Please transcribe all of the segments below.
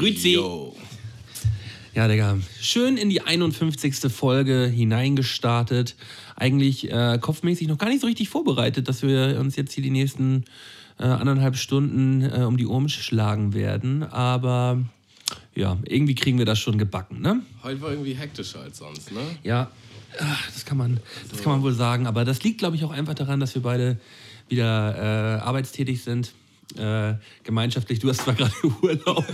Grüezi. Yo. Ja, Digga. Schön in die 51. Folge hineingestartet. Eigentlich äh, kopfmäßig noch gar nicht so richtig vorbereitet, dass wir uns jetzt hier die nächsten äh, anderthalb Stunden äh, um die Ohren schlagen werden. Aber ja, irgendwie kriegen wir das schon gebacken, ne? Heute war irgendwie hektischer als sonst, ne? Ja, das kann man, das kann man wohl sagen. Aber das liegt, glaube ich, auch einfach daran, dass wir beide wieder äh, arbeitstätig sind. Äh, gemeinschaftlich, du hast zwar gerade Urlaub,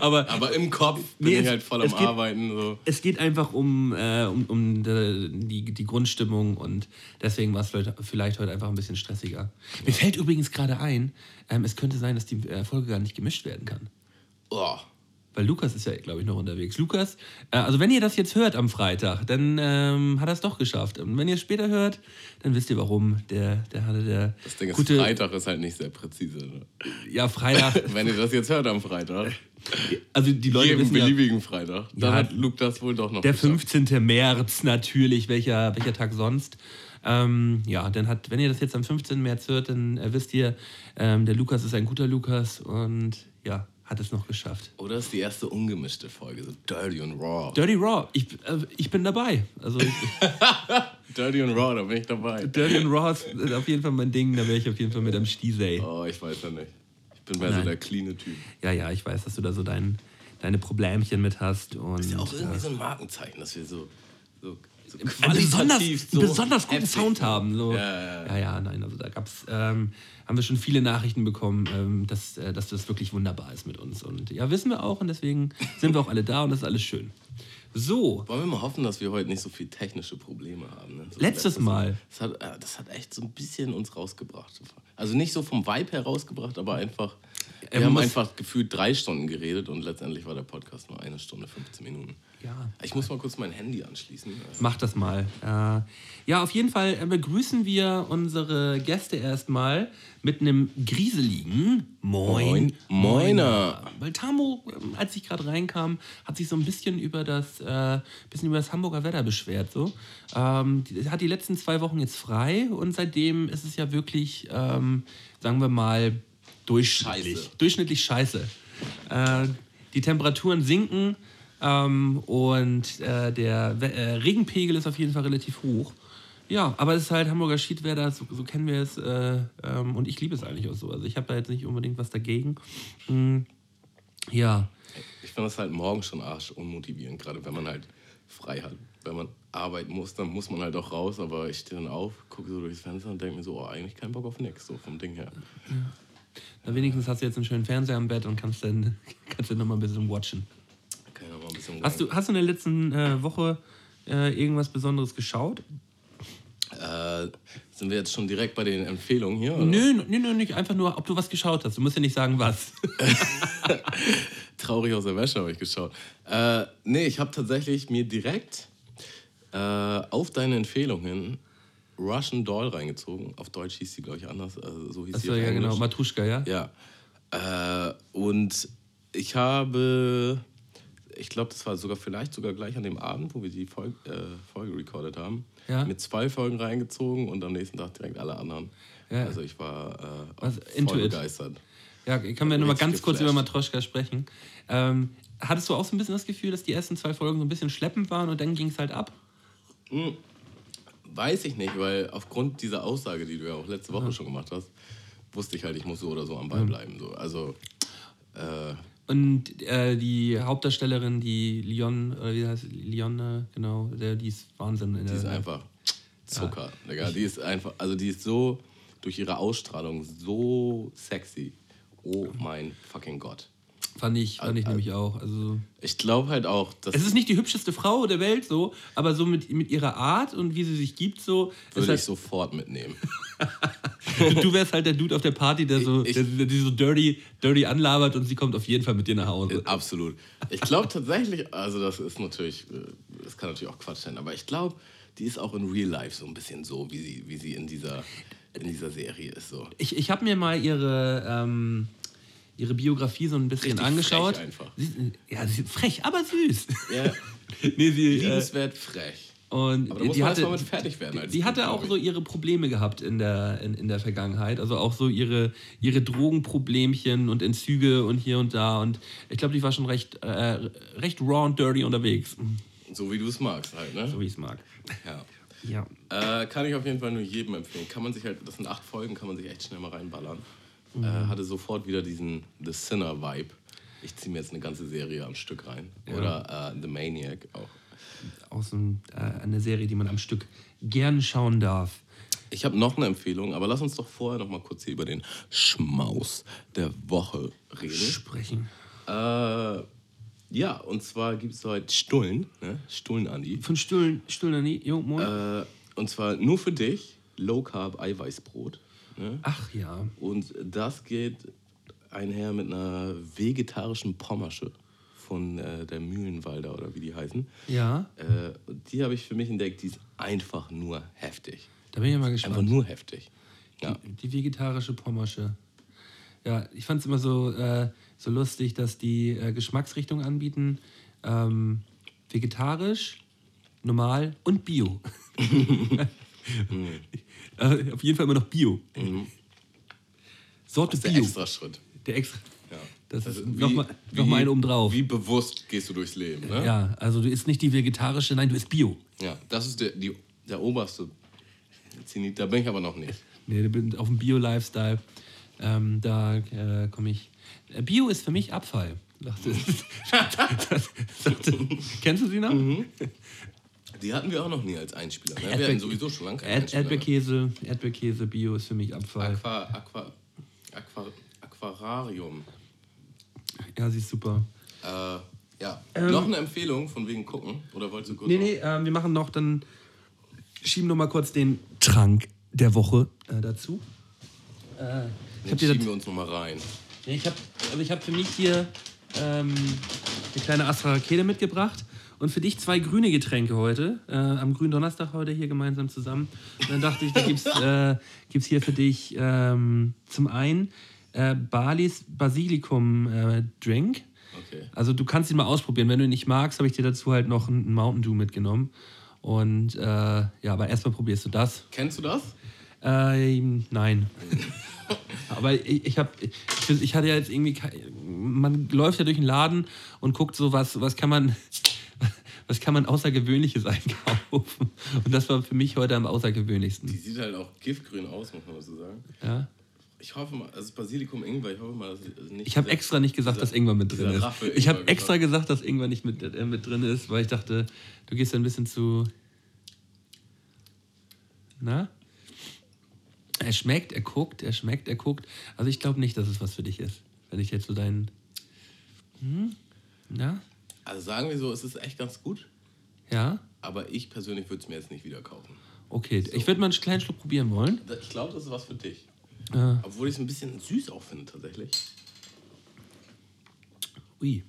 aber Aber im Kopf bin Nee, ich es- halt voll am geht- Arbeiten. So. es geht einfach um, äh, um, um de- die, die Grundstimmung und deswegen war es vielleicht, heute einfach ein bisschen stressiger. Mir fällt übrigens gerade ein, ähm, es könnte sein, dass die äh, Folge gar nicht gemischt werden kann. Oh. Weil Lukas ist ja, glaube ich, noch unterwegs. Lukas, äh, also wenn ihr das jetzt hört am Freitag, dann ähm, hat er es doch geschafft. Und wenn ihr es später hört, dann wisst ihr warum. Der, der hatte der Das Ding ist, gute. Freitag ist halt nicht sehr präzise. Ne? Ja, Freitag. Wenn ihr das jetzt hört am Freitag, Also die Leute jeden wissen ja, beliebigen Freitag, dann Ja, hat Luke das wohl doch noch Der geschafft. 15. März natürlich, welcher, welcher Tag sonst. Ähm, ja, dann hat, wenn ihr das jetzt am 15. März hört, dann äh, wisst ihr, ähm, der Lukas ist ein guter Lukas und ja, hat es noch geschafft. Oder ist die erste ungemischte Folge, so Dirty und Raw. Dirty Raw, ich, äh, ich bin dabei. Also Dirty und Raw, da bin ich dabei. Dirty and Raw ist auf jeden Fall mein Ding, da wäre ich auf jeden Fall mit am Stiesel. Oh, ich weiß ja nicht. Ich bin mehr so Nein. der cleane Typ. Ja, ja, ich weiß, dass du da so dein, deine Problemchen mit hast. Und, Ist ja auch äh, irgendwie so ein Markenzeichen, dass wir so, so, so einen besonders, so besonders guten heftig Sound haben. So. Ja, ja, ja. ja, ja, nein, also da gab's, ähm, haben wir schon viele Nachrichten bekommen, ähm, dass, äh, dass das wirklich wunderbar ist mit uns. Und ja, wissen wir auch und deswegen sind wir auch alle da und das ist alles schön. So, Wollen wir mal hoffen, dass wir heute nicht so viel technische Probleme haben. Ne? So Letztes Mal. Das hat, äh, das hat echt so ein bisschen uns rausgebracht. Also nicht so vom Vibe her rausgebracht, aber einfach. Wir Er haben einfach gefühlt drei Stunden geredet und letztendlich war der Podcast nur eine Stunde, 15 Minuten. Ja, Ich muss mal kurz mein Handy anschließen. mach das mal. Äh, ja, auf jeden Fall äh, begrüßen wir unsere Gäste erstmal mit einem grieseligen Moin. Moin. Moiner. Weil Tamo, ähm, als ich gerade reinkam, hat sich so ein bisschen über das, äh, bisschen über das Hamburger Wetter beschwert. So. Ähm, hat die letzten zwei Wochen jetzt frei und seitdem ist es ja wirklich, ähm, sagen wir mal, durchschnittlich. Scheiße. Durchschnittlich scheiße. Äh, die Temperaturen sinken ähm, und äh, der We äh, Regenpegel ist auf jeden Fall relativ hoch. Ja, aber es ist halt Hamburger Schiedwetter, so, so kennen wir es. Äh, ähm, und ich liebe es eigentlich auch so. Also ich habe da jetzt nicht unbedingt was dagegen. Mm, ja, Ich finde das halt morgen schon arsch unmotivierend, gerade wenn man halt frei hat. Wenn man arbeiten muss, dann muss man halt auch raus, aber ich stehe dann auf, gucke so durchs Fenster und denke mir so, oh, eigentlich kein Bock auf nix, so vom Ding her. na, wenigstens hast du jetzt einen schönen Fernseher am Bett und kannst dann, kannst dann nochmal ein bisschen watchen. Bisschen Hast du, hast du in der letzten äh, Woche äh, irgendwas Besonderes geschaut? Äh, sind wir jetzt schon direkt bei den Empfehlungen hier? Oder? Nö, nö, nö, nicht. Einfach nur, ob du was geschaut hast. Du musst ja nicht sagen, was. Traurig aus der Wäsche habe ich geschaut. Äh, nee, ich habe tatsächlich mir direkt äh, auf deine Empfehlung hin Russian Doll reingezogen. Auf Deutsch hieß sie, glaube ich, anders. Also so hieß Achso, ja, genau. Matruschka, ja? Ja. Äh, und ich habe, ich glaube, das war sogar vielleicht sogar gleich an dem Abend, wo wir die Folge, äh, Folge recorded haben, Ja. mit zwei Folgen reingezogen und am nächsten Tag direkt alle anderen. Ja. Also ich war äh, Also voll begeistert. Ja, können wir nochmal Richtig ganz kurz geflasht. über Matroschka sprechen. Ähm, hattest du auch so ein bisschen das Gefühl, dass die ersten zwei Folgen so ein bisschen schleppend waren und dann ging es halt ab? Weiß ich nicht, weil aufgrund dieser Aussage, die du ja auch letzte Woche schon gemacht hast, wusste ich halt, ich muss so oder so am Ball bleiben. So. Also, äh, Und äh, die Hauptdarstellerin, die Leon, oder wie heißt? Leon, genau, der, die ist Wahnsinn. In die ist einfach Zucker. Digga. Die ist einfach, also die ist so, durch ihre Ausstrahlung so sexy. Oh mein fucking Gott. Fand ich, fand ich Al- al- nämlich auch. Also, Ich glaube halt auch, dass es ist nicht die hübscheste Frau der Welt, so, aber so mit, mit ihrer Art und wie sie sich gibt, so. Würde halt, ich sofort mitnehmen. du, wärst halt der Dude auf der Party, der so, Ich- der, der die so dirty, dirty anlabert und sie kommt auf jeden Fall mit dir nach Hause. Absolut. Ich glaube tatsächlich, also das ist natürlich, äh, das kann natürlich auch Quatsch sein, aber ich glaube, die ist auch in Real Life so ein bisschen so, wie sie, wie sie in dieser, in dieser Serie ist. So. Ich, ich habe mir mal ihre, ähm, ihre Biografie so ein bisschen Richtig angeschaut. frech einfach. Sie, ja, sie ist frech, aber süß. Ja, nee, sie, äh, liebenswert frech. Und Aber da muss die man hatte, mit fertig werden. Die Kind, hatte auch so ihre Probleme gehabt in der, in, in der Vergangenheit. Also auch so ihre, ihre Drogenproblemchen und Entzüge und hier und da. Und ich glaube, die war schon recht, äh, recht raw und dirty unterwegs. So wie du es magst halt, ne? So wie ich es mag. Ja. Ja. Äh, kann ich auf jeden Fall nur jedem empfehlen. Kann man sich halt, das sind acht Folgen, kann man sich echt schnell mal reinballern. Mhm. Äh, hatte sofort wieder diesen The Sinner-Vibe. Ich ziehe mir jetzt eine ganze Serie am Stück rein. Oder äh, The Maniac auch. Auch so äh, eine Serie, die man am Stück gern schauen darf. Ich habe noch eine Empfehlung, aber lass uns doch vorher noch mal kurz hier über den Schmaus der Woche reden. Sprechen. Äh, ja, und zwar gibt es heute Stullen, ne? Stullen Andi. Von Stullen, Stullen, nie. Jo, moin. Äh, und zwar nur für dich, Low Carb Eiweißbrot. Ne? Ach ja. Und das geht einher mit einer vegetarischen Pommersche von äh, der Mühlenwalder oder wie die heißen. Ja, Äh, die habe ich für mich entdeckt, die ist einfach nur heftig. da bin ich mal Einfach gespannt. nur heftig. Ja. Die vegetarische Pommersche. Ja, ich fand es immer so, äh, so lustig, dass die äh, Geschmacksrichtung anbieten. Ähm, vegetarisch, normal und Bio. äh, auf jeden Fall immer noch Bio. Sorte Das ist der Bio. extra Schritt. Der extra. Ja. Das Also ist nochmal noch mal einen oben drauf. Wie bewusst gehst du durchs Leben, ne? Ja, also du isst nicht die vegetarische, nein, du isst Bio. Ja, das ist der, die, der oberste Zenit. Da bin ich aber noch nicht. Nee, du bist auf dem Bio-Lifestyle. Ähm, da äh, komme ich. Äh, Bio ist für mich Abfall. Dachte- das, sagte, kennst du sie noch? Die hatten wir auch noch nie als Einspieler. Ne? Wir hatten sowieso schon lange keinen Erd? Erdbeerkäse, Erdbeerkäse, Bio ist für mich Abfall. Aqua, Aqua, Aqua, Aquararium. Ja, sie ist super. Äh, ja. noch eine Empfehlung von wegen gucken? Oder wolltest du kurz Ähm. Nee, nee, ähm, wir machen noch, dann schieben noch mal kurz den Trank der Woche äh, dazu. Äh, dir schieben wir uns nochmal rein. nee, ich habe also ich hab für mich hier ähm, eine kleine Astra Rakete mitgebracht. Und für dich zwei grüne Getränke heute, äh, am grünen Donnerstag heute hier gemeinsam zusammen. Und dann dachte ich, da gibt es äh, gibt's hier für dich ähm, zum einen äh, Balis Basilikum äh, Drink. Okay. Also du kannst ihn mal ausprobieren. Wenn du ihn nicht magst, habe ich dir dazu halt noch einen Mountain Dew mitgenommen. Und äh, ja, aber erstmal probierst du das. Kennst du das? Ähm, nein. aber ich, ich, hab, ich, ich hatte ja jetzt irgendwie, man läuft ja durch den Laden und guckt so, was, was kann man, was kann man Außergewöhnliches einkaufen. Und das war für mich heute am Die außergewöhnlichsten. sieht halt auch giftgrün aus, muss man so sagen. Ja? Ich hoffe mal, also Basilikum Ingwer, ich hoffe mal, dass es nicht. Ich habe extra nicht gesagt, dieser- dass Ingwer mit drin ist. Ich habe extra gesagt, dass Ingwer nicht mit, äh, mit drin ist, weil ich dachte, du gehst ein bisschen zu. Na? Er schmeckt, er guckt, er schmeckt, er guckt. Also ich glaube nicht, dass es was für dich ist. Wenn ich jetzt so deinen. Hm? Na? Also sagen wir so, es ist echt ganz gut, Ja? aber ich persönlich würde es mir jetzt nicht wieder kaufen. Okay. Ich würde mal einen kleinen Schluck probieren wollen. Ich glaube, das ist was für dich. Äh, Obwohl ich es ein bisschen süß auch finde, tatsächlich. ui.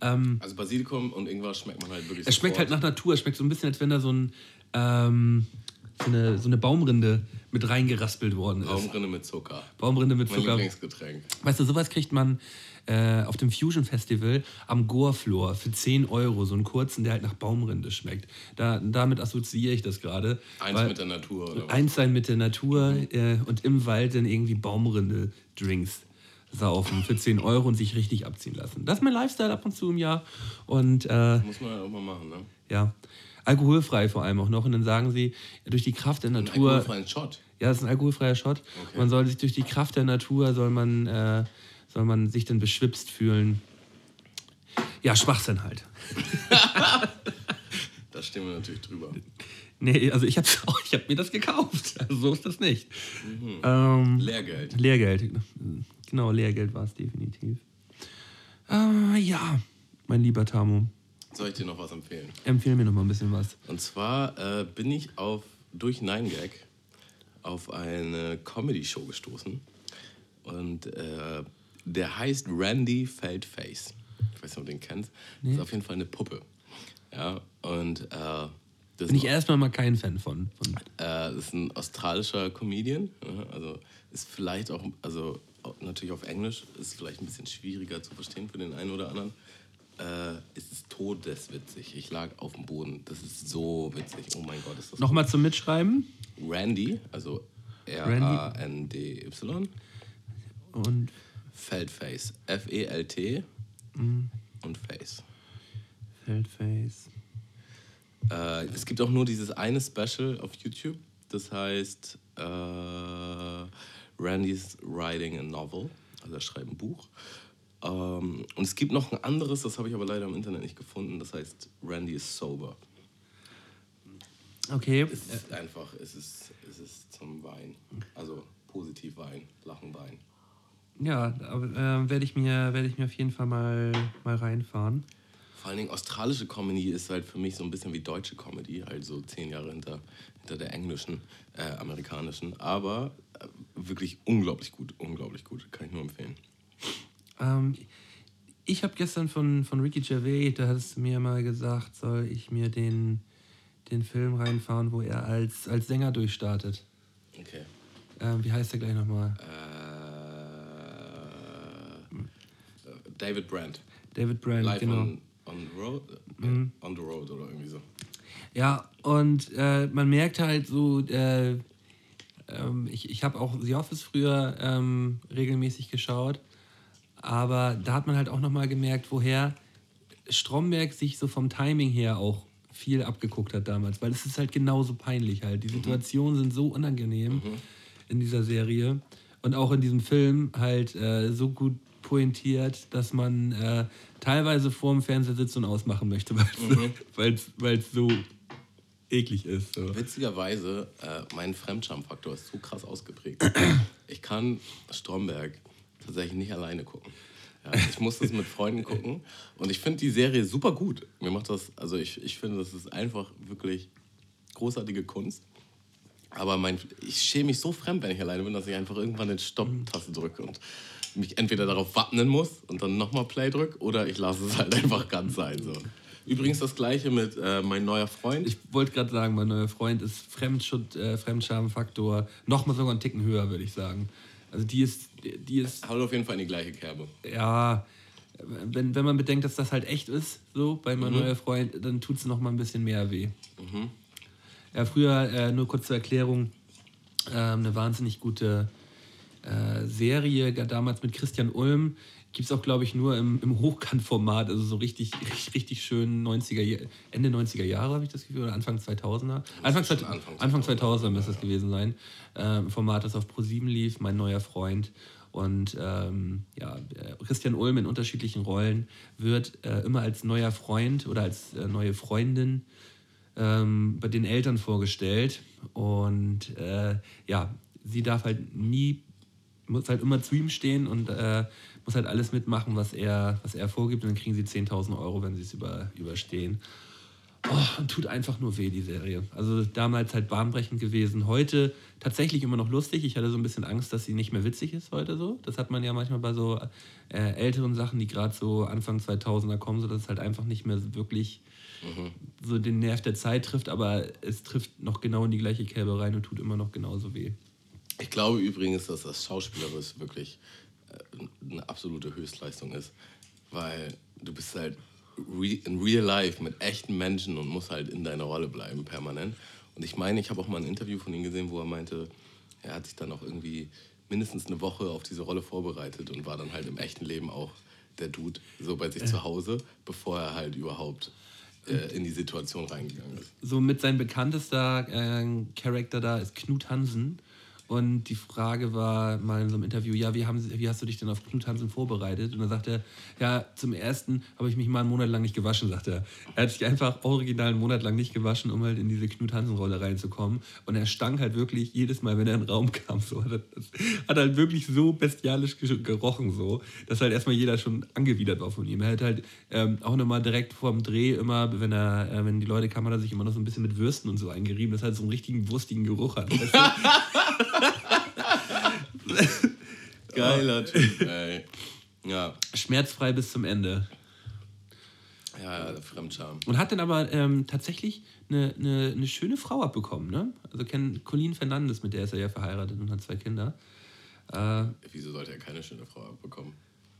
Ähm, Also Basilikum und Ingwer schmeckt man halt wirklich Es schmeckt halt nach Natur. Es schmeckt so ein bisschen, als wenn da so, ein, ähm, so, eine, so eine Baumrinde mit reingeraspelt worden ist. Baumrinde mit Zucker. Baumrinde mit Mein Zucker. Lieblingsgetränk. Weißt du, sowas kriegt man äh, auf dem Fusion Festival am Goa-Floor für 10 Euro. So einen kurzen, der halt nach Baumrinde schmeckt. Da, damit assoziiere ich das gerade. Eins weil- mit der Natur, oder was? Eins sein mit der Natur äh, und im Wald dann irgendwie Baumrinde-Drinks saufen für 10 Euro und sich richtig abziehen lassen. Das ist mein Lifestyle ab und zu im Jahr. Und äh, Muss man ja auch mal machen, ne? ja, alkoholfrei vor allem auch noch. Und dann sagen sie, durch die Kraft der Ein Natur. alkoholfreien Shot. Ja, das ist ein alkoholfreier Shot. Okay. Man soll sich durch die Kraft der Natur, soll man, äh, soll man sich dann beschwipst fühlen. Ja, Schwachsinn halt. Da stehen wir natürlich drüber. Nee, also ich habe ich hab mir das gekauft. Also so ist das nicht. Ähm, Lehrgeld. Lehrgeld. Genau, Lehrgeld war es definitiv. Äh, ja, mein lieber Tamo, Soll ich dir noch was empfehlen? empfehle mir noch mal ein bisschen was. Und zwar äh, bin ich auf, durch 9gag auf eine Comedy-Show gestoßen. Und äh, der heißt Randy Feldface. Ich weiß nicht, ob du den kennst. Das ist auf jeden Fall eine Puppe. Ja, und äh, das, Bin ich erstmal mal kein Fan von. von äh, das ist ein australischer Comedian. Also ist vielleicht auch, also natürlich auf Englisch, ist vielleicht ein bisschen schwieriger zu verstehen für den einen oder anderen. Äh, es ist todeswitzig. Ich lag auf dem Boden. Das ist so witzig. Oh mein Gott, ist das Nochmal zum Mitschreiben. Randy, also R-A-N-D-Y. Und Feldface. F-E-L-T Mhm. und Face. Feldface. Äh, es gibt auch nur dieses eine Special auf YouTube. Das heißt äh, Randy's Writing a Novel. Also er schreibt ein Buch. Ähm, und es gibt noch ein anderes, das habe ich aber leider im Internet nicht gefunden. Das heißt Randy is sober. Okay. Es ist einfach, es ist, es ist zum Wein. Also positiv Wein, Lachen Wein. Ja, aber äh, werde ich, mir- werde ich mir auf jeden Fall mal, mal reinfahren. Vor allen Dingen australische Comedy ist halt für mich so ein bisschen wie deutsche Comedy, also zehn Jahre hinter, hinter der englischen, äh, amerikanischen. Aber äh, wirklich unglaublich gut, unglaublich gut, kann ich nur empfehlen. Ähm, ich habe gestern von, von Ricky Gervais, da hast du mir mal gesagt, soll ich mir den, den Film reinfahren, wo er als, als Sänger durchstartet. Okay. Ähm, wie heißt der gleich nochmal? Äh, David Brandt. David Brand, Live genau. on, on, the road, äh, on the Road oder irgendwie so. Ja, und äh, man merkt halt so, äh, ähm, ich, ich habe auch The Office früher ähm, regelmäßig geschaut, aber da hat man halt auch nochmal gemerkt, woher Stromberg sich so vom Timing her auch viel abgeguckt hat damals, weil es ist halt genauso peinlich halt. Die Situationen sind so unangenehm in dieser Serie und auch in diesem Film halt äh, so gut pointiert, dass man äh, teilweise vor dem Fernseher sitzt und ausmachen möchte, weil es so eklig ist. So. Witzigerweise, äh, mein Fremdscham-Faktor ist so krass ausgeprägt. Ich kann Stromberg tatsächlich nicht alleine gucken. Ja, ich muss das mit Freunden gucken und ich finde die Serie super gut. Mir macht das, also ich, ich finde, das ist einfach wirklich großartige Kunst. Aber mein, ich schäme mich so fremd, wenn ich alleine bin, dass ich einfach irgendwann den Stopp-Taste drücke und mich entweder darauf wappnen muss und dann nochmal Play drücke oder ich lasse es halt einfach ganz sein. So. Übrigens das gleiche mit äh, mein neuer Freund. Ich wollte gerade sagen, mein neuer Freund ist Fremdschutz, äh, Fremdschamfaktor nochmal sogar einen Ticken höher, würde ich sagen. Also die ist, die ist, Haut auf jeden Fall in die gleiche Kerbe. ja, wenn, wenn man bedenkt, dass das halt echt ist, so bei mein neuer Freund, dann tut es nochmal ein bisschen mehr weh. Ja, früher, äh, nur kurz zur Erklärung, ähm, eine wahnsinnig gute äh, Serie, damals mit Christian Ulm. Gibt es auch, glaube ich, nur im, im Hochkantformat, also so richtig, richtig, richtig schön 90er, Ja- Ende 90er Jahre, habe ich das Gefühl, oder Anfang 2000er. Anfang, schon 2000, Anfang Anfang 2000er, 2000er müsste das gewesen sein. Ähm, Format, das auf Pro7 lief, mein neuer Freund. Und ähm, ja, äh, Christian Ulm in unterschiedlichen Rollen wird äh, immer als neuer Freund oder als äh, neue Freundin ähm, bei den Eltern vorgestellt. Und äh, ja, sie darf halt nie, muss halt immer zu ihm stehen und äh, muss halt alles mitmachen, was er, was er vorgibt. Und dann kriegen sie 10.000 Euro, wenn sie es über, überstehen. Oh, und tut einfach nur weh, die Serie. Also damals halt bahnbrechend gewesen. Heute tatsächlich immer noch lustig. Ich hatte so ein bisschen Angst, dass sie nicht mehr witzig ist heute so. Das hat man ja manchmal bei so äh, älteren Sachen, die gerade so Anfang 2000er kommen, so dass es halt einfach nicht mehr wirklich so den Nerv der Zeit trifft, aber es trifft noch genau in die gleiche Kerbe rein und tut immer noch genauso weh. Ich glaube übrigens, dass das Schauspielerisch wirklich äh, eine absolute Höchstleistung ist, weil du bist halt re in real life mit echten Menschen und musst halt in deiner Rolle bleiben permanent. Und ich meine, ich habe auch mal ein Interview von ihm gesehen, wo er meinte, er hat sich dann auch irgendwie mindestens eine Woche auf diese Rolle vorbereitet und war dann halt im echten Leben auch der Dude so bei sich zu Hause, bevor er halt überhaupt äh, in die Situation reingegangen ist. So mit sein bekanntester äh, Charakter da ist Knut Hansen. Und die Frage war mal in so einem Interview, ja, wie, haben Sie, wie hast du dich denn auf Knut Hansen vorbereitet? Und dann sagt er, ja, zum ersten habe ich mich mal einen Monat lang nicht gewaschen, sagt er. Er hat sich einfach original einen Monat lang nicht gewaschen, um halt in diese Knut Hansen-Rolle reinzukommen. Und er stank halt wirklich jedes Mal, wenn er in den Raum kam. So. Das hat halt wirklich so bestialisch ge- gerochen, so, dass halt erstmal jeder schon angewidert war von ihm. Er hat halt ähm, auch nochmal direkt vor dem Dreh immer, wenn er, äh, wenn die Leute kamen, hat er sich immer noch so ein bisschen mit Würsten und so eingerieben, dass er halt so einen richtigen wurstigen Geruch hat. Weißt du? Geiler Typ, ey. Ja, Schmerzfrei bis zum Ende. ja, der Fremdscham. Und hat dann aber ähm, tatsächlich eine, eine, eine schöne Frau abbekommen, ne? Also kennt Colleen Fernandes, mit der ist er ja verheiratet und hat zwei Kinder. Äh, Wieso sollte er keine schöne Frau abbekommen?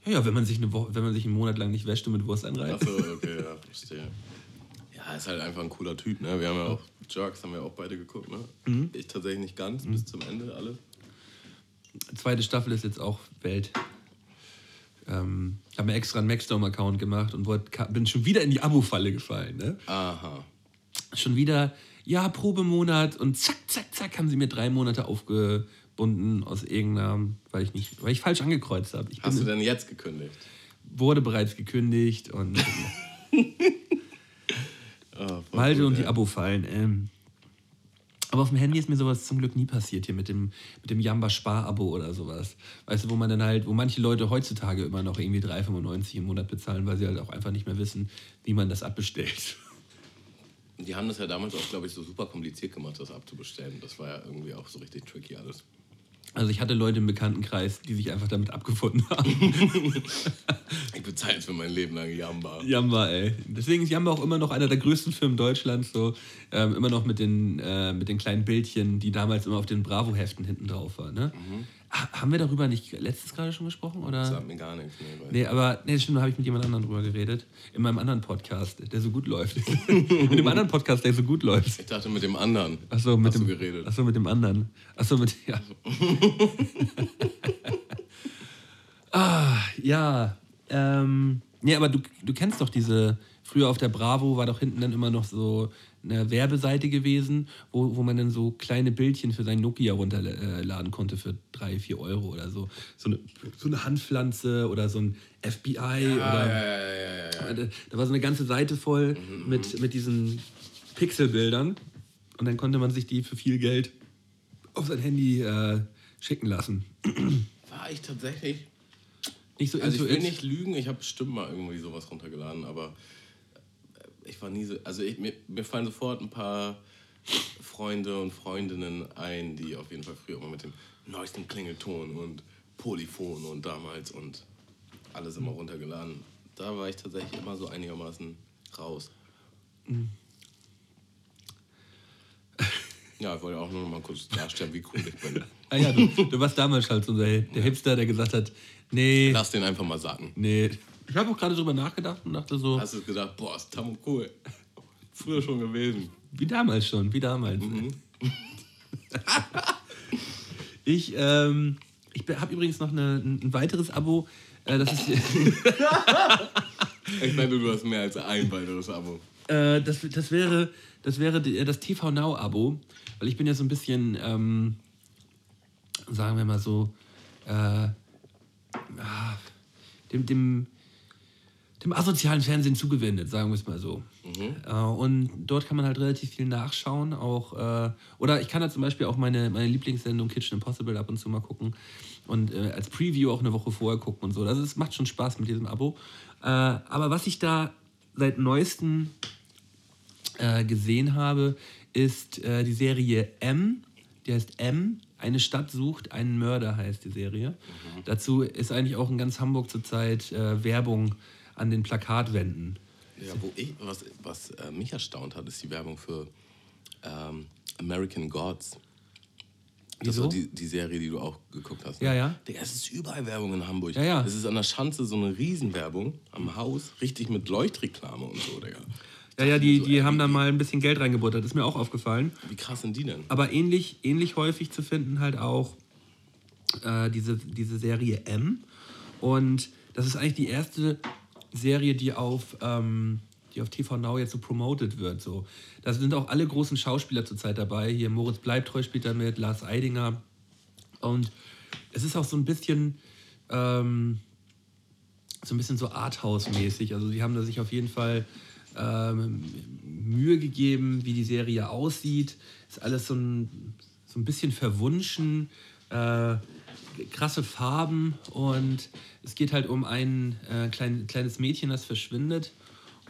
Ja, ja, wenn man sich eine Woche, wenn man sich einen Monat lang nicht wäscht und mit Wurst einreibt. Achso, okay, ja, verstehe. Ja, ist halt einfach ein cooler Typ, ne? Wir haben ja auch Jerks, haben wir auch beide geguckt, ne? Mhm. Ich tatsächlich nicht ganz, bis zum Ende alle. Zweite Staffel ist jetzt auch Welt. Ähm, habe mir extra einen Maxdome-Account gemacht und wollt, bin schon wieder in die Abo-Falle gefallen. Ne? Aha. Schon wieder, ja, Probemonat und zack, zack, zack, haben sie mir drei Monate aufgebunden aus irgendeinem, weil ich nicht, weil ich falsch angekreuzt habe. Hast du denn jetzt gekündigt? wurde bereits gekündigt und Ah, voll Malte gut, und die ey. Abo-Fallen. Ähm. Aber auf dem Handy ist mir sowas zum Glück nie passiert hier mit dem, mit dem Jamba-Spar-Abo oder sowas. Weißt du, wo man dann halt, wo manche Leute heutzutage immer noch irgendwie 3,95 im Monat bezahlen, weil sie halt auch einfach nicht mehr wissen, wie man das abbestellt. Die haben das ja damals auch, glaube ich, so super kompliziert gemacht, das abzubestellen. Das war ja irgendwie auch so richtig tricky alles. Also ich hatte Leute im Bekanntenkreis, die sich einfach damit abgefunden haben. Ich bezahle jetzt für mein Leben lang Jamba. Jamba, ey. Deswegen ist Jamba auch immer noch einer der größten Firmen Deutschlands, so ähm, immer noch mit den, äh, mit den kleinen Bildchen, die damals immer auf den Bravo-Heften hinten drauf waren. Ne? Ha- Haben wir darüber nicht letztes gerade schon gesprochen? Oder? Das sagt mir gar nichts. Nee, Nee, aber nee, stimmt, da habe ich mit jemand anderem drüber geredet. In meinem anderen Podcast, der so gut läuft. mit dem anderen Podcast, der so gut läuft. Ich dachte mit dem anderen. Achso, mit hast dem du geredet. Achso, mit dem anderen. Achso, mit ja. ah, ja. Ähm, nee, aber du, du kennst doch diese früher auf der Bravo war doch hinten dann immer noch so eine Werbeseite gewesen, wo, wo man dann so kleine Bildchen für sein Nokia runterladen konnte für drei, vier Euro oder so. So eine, so eine Handpflanze oder so ein FBI Ah, oder ja, ja, ja, ja, ja. da, war so eine ganze Seite voll mit, mit diesen Pixelbildern. Und dann konnte man sich die für viel Geld auf sein Handy äh, schicken lassen. War ich tatsächlich. Nicht so Also ich will nicht lügen, ich habe bestimmt mal irgendwie sowas runtergeladen, aber äh, ich war nie so. Also ich, mir, mir fallen sofort ein paar Freunde und Freundinnen ein, die auf jeden Fall früher immer mit dem neuesten Klingelton und Polyphon und damals und alles immer runtergeladen. Da war ich tatsächlich immer so einigermaßen raus. Ja, ich wollte auch nur noch mal kurz darstellen, wie cool ich bin. Ah ja, du, du warst damals halt so der, der Hipster, der gesagt hat, nee, Lass den einfach mal sagen. nee. Ich habe auch gerade drüber nachgedacht und dachte so, Hast du gedacht, boah, ist Tammo cool. Früher schon gewesen. wie damals schon, wie damals. Mhm. ich ähm, ich habe übrigens noch eine, ein weiteres Abo. Äh, das ist... Ich meine, du hast mehr als ein weiteres Abo. Äh, das, das wäre, das, wäre das TV Now-Abo, weil ich bin ja so ein bisschen, ähm, sagen wir mal so, äh, ah, dem, dem, dem asozialen Fernsehen zugewendet, sagen wir es mal so. Äh, und dort kann man halt relativ viel nachschauen, auch, äh, oder ich kann da zum Beispiel auch meine, meine Lieblingssendung Kitchen Impossible ab und zu mal gucken und äh, als Preview auch eine Woche vorher gucken und so. Also es macht schon Spaß mit diesem Abo. Aber was ich da seit neuestem gesehen habe, ist die Serie M. Die heißt M. Eine Stadt sucht einen Mörder, heißt die Serie. Dazu ist eigentlich auch in ganz Hamburg zurzeit äh, Werbung an den Plakatwänden. Ja, wo ich, was, was äh, mich erstaunt hat, ist die Werbung für ähm, American Gods. Das Wieso? war die, die Serie, die du auch geguckt hast. ne? Ja, ja. Digga, es ist überall Werbung in Hamburg. Ja, ja. Es ist an der Schanze so eine Riesenwerbung am Haus, richtig mit Leuchtreklame und so, Digga. Ja, ja, die, So, die haben da mal ein bisschen Geld reingebuttert, ist mir auch aufgefallen. Wie krass sind die denn? Aber ähnlich, ähnlich häufig zu finden halt auch äh, diese, diese Serie M. Und das ist eigentlich die erste Serie, die auf, ähm, die auf TV Now jetzt so promoted wird. So. Da sind auch alle großen Schauspieler zurzeit dabei. Hier Moritz Bleibtreu spielt da mit, Lars Eidinger. Und es ist auch so ein bisschen, ähm, so ein bisschen so Arthouse-mäßig. Also die haben da sich auf jeden Fall ähm, Mühe gegeben, wie die Serie aussieht. Ist alles so ein, so ein bisschen verwunschen, äh, krasse Farben und es geht halt um ein äh, klein, kleines Mädchen, das verschwindet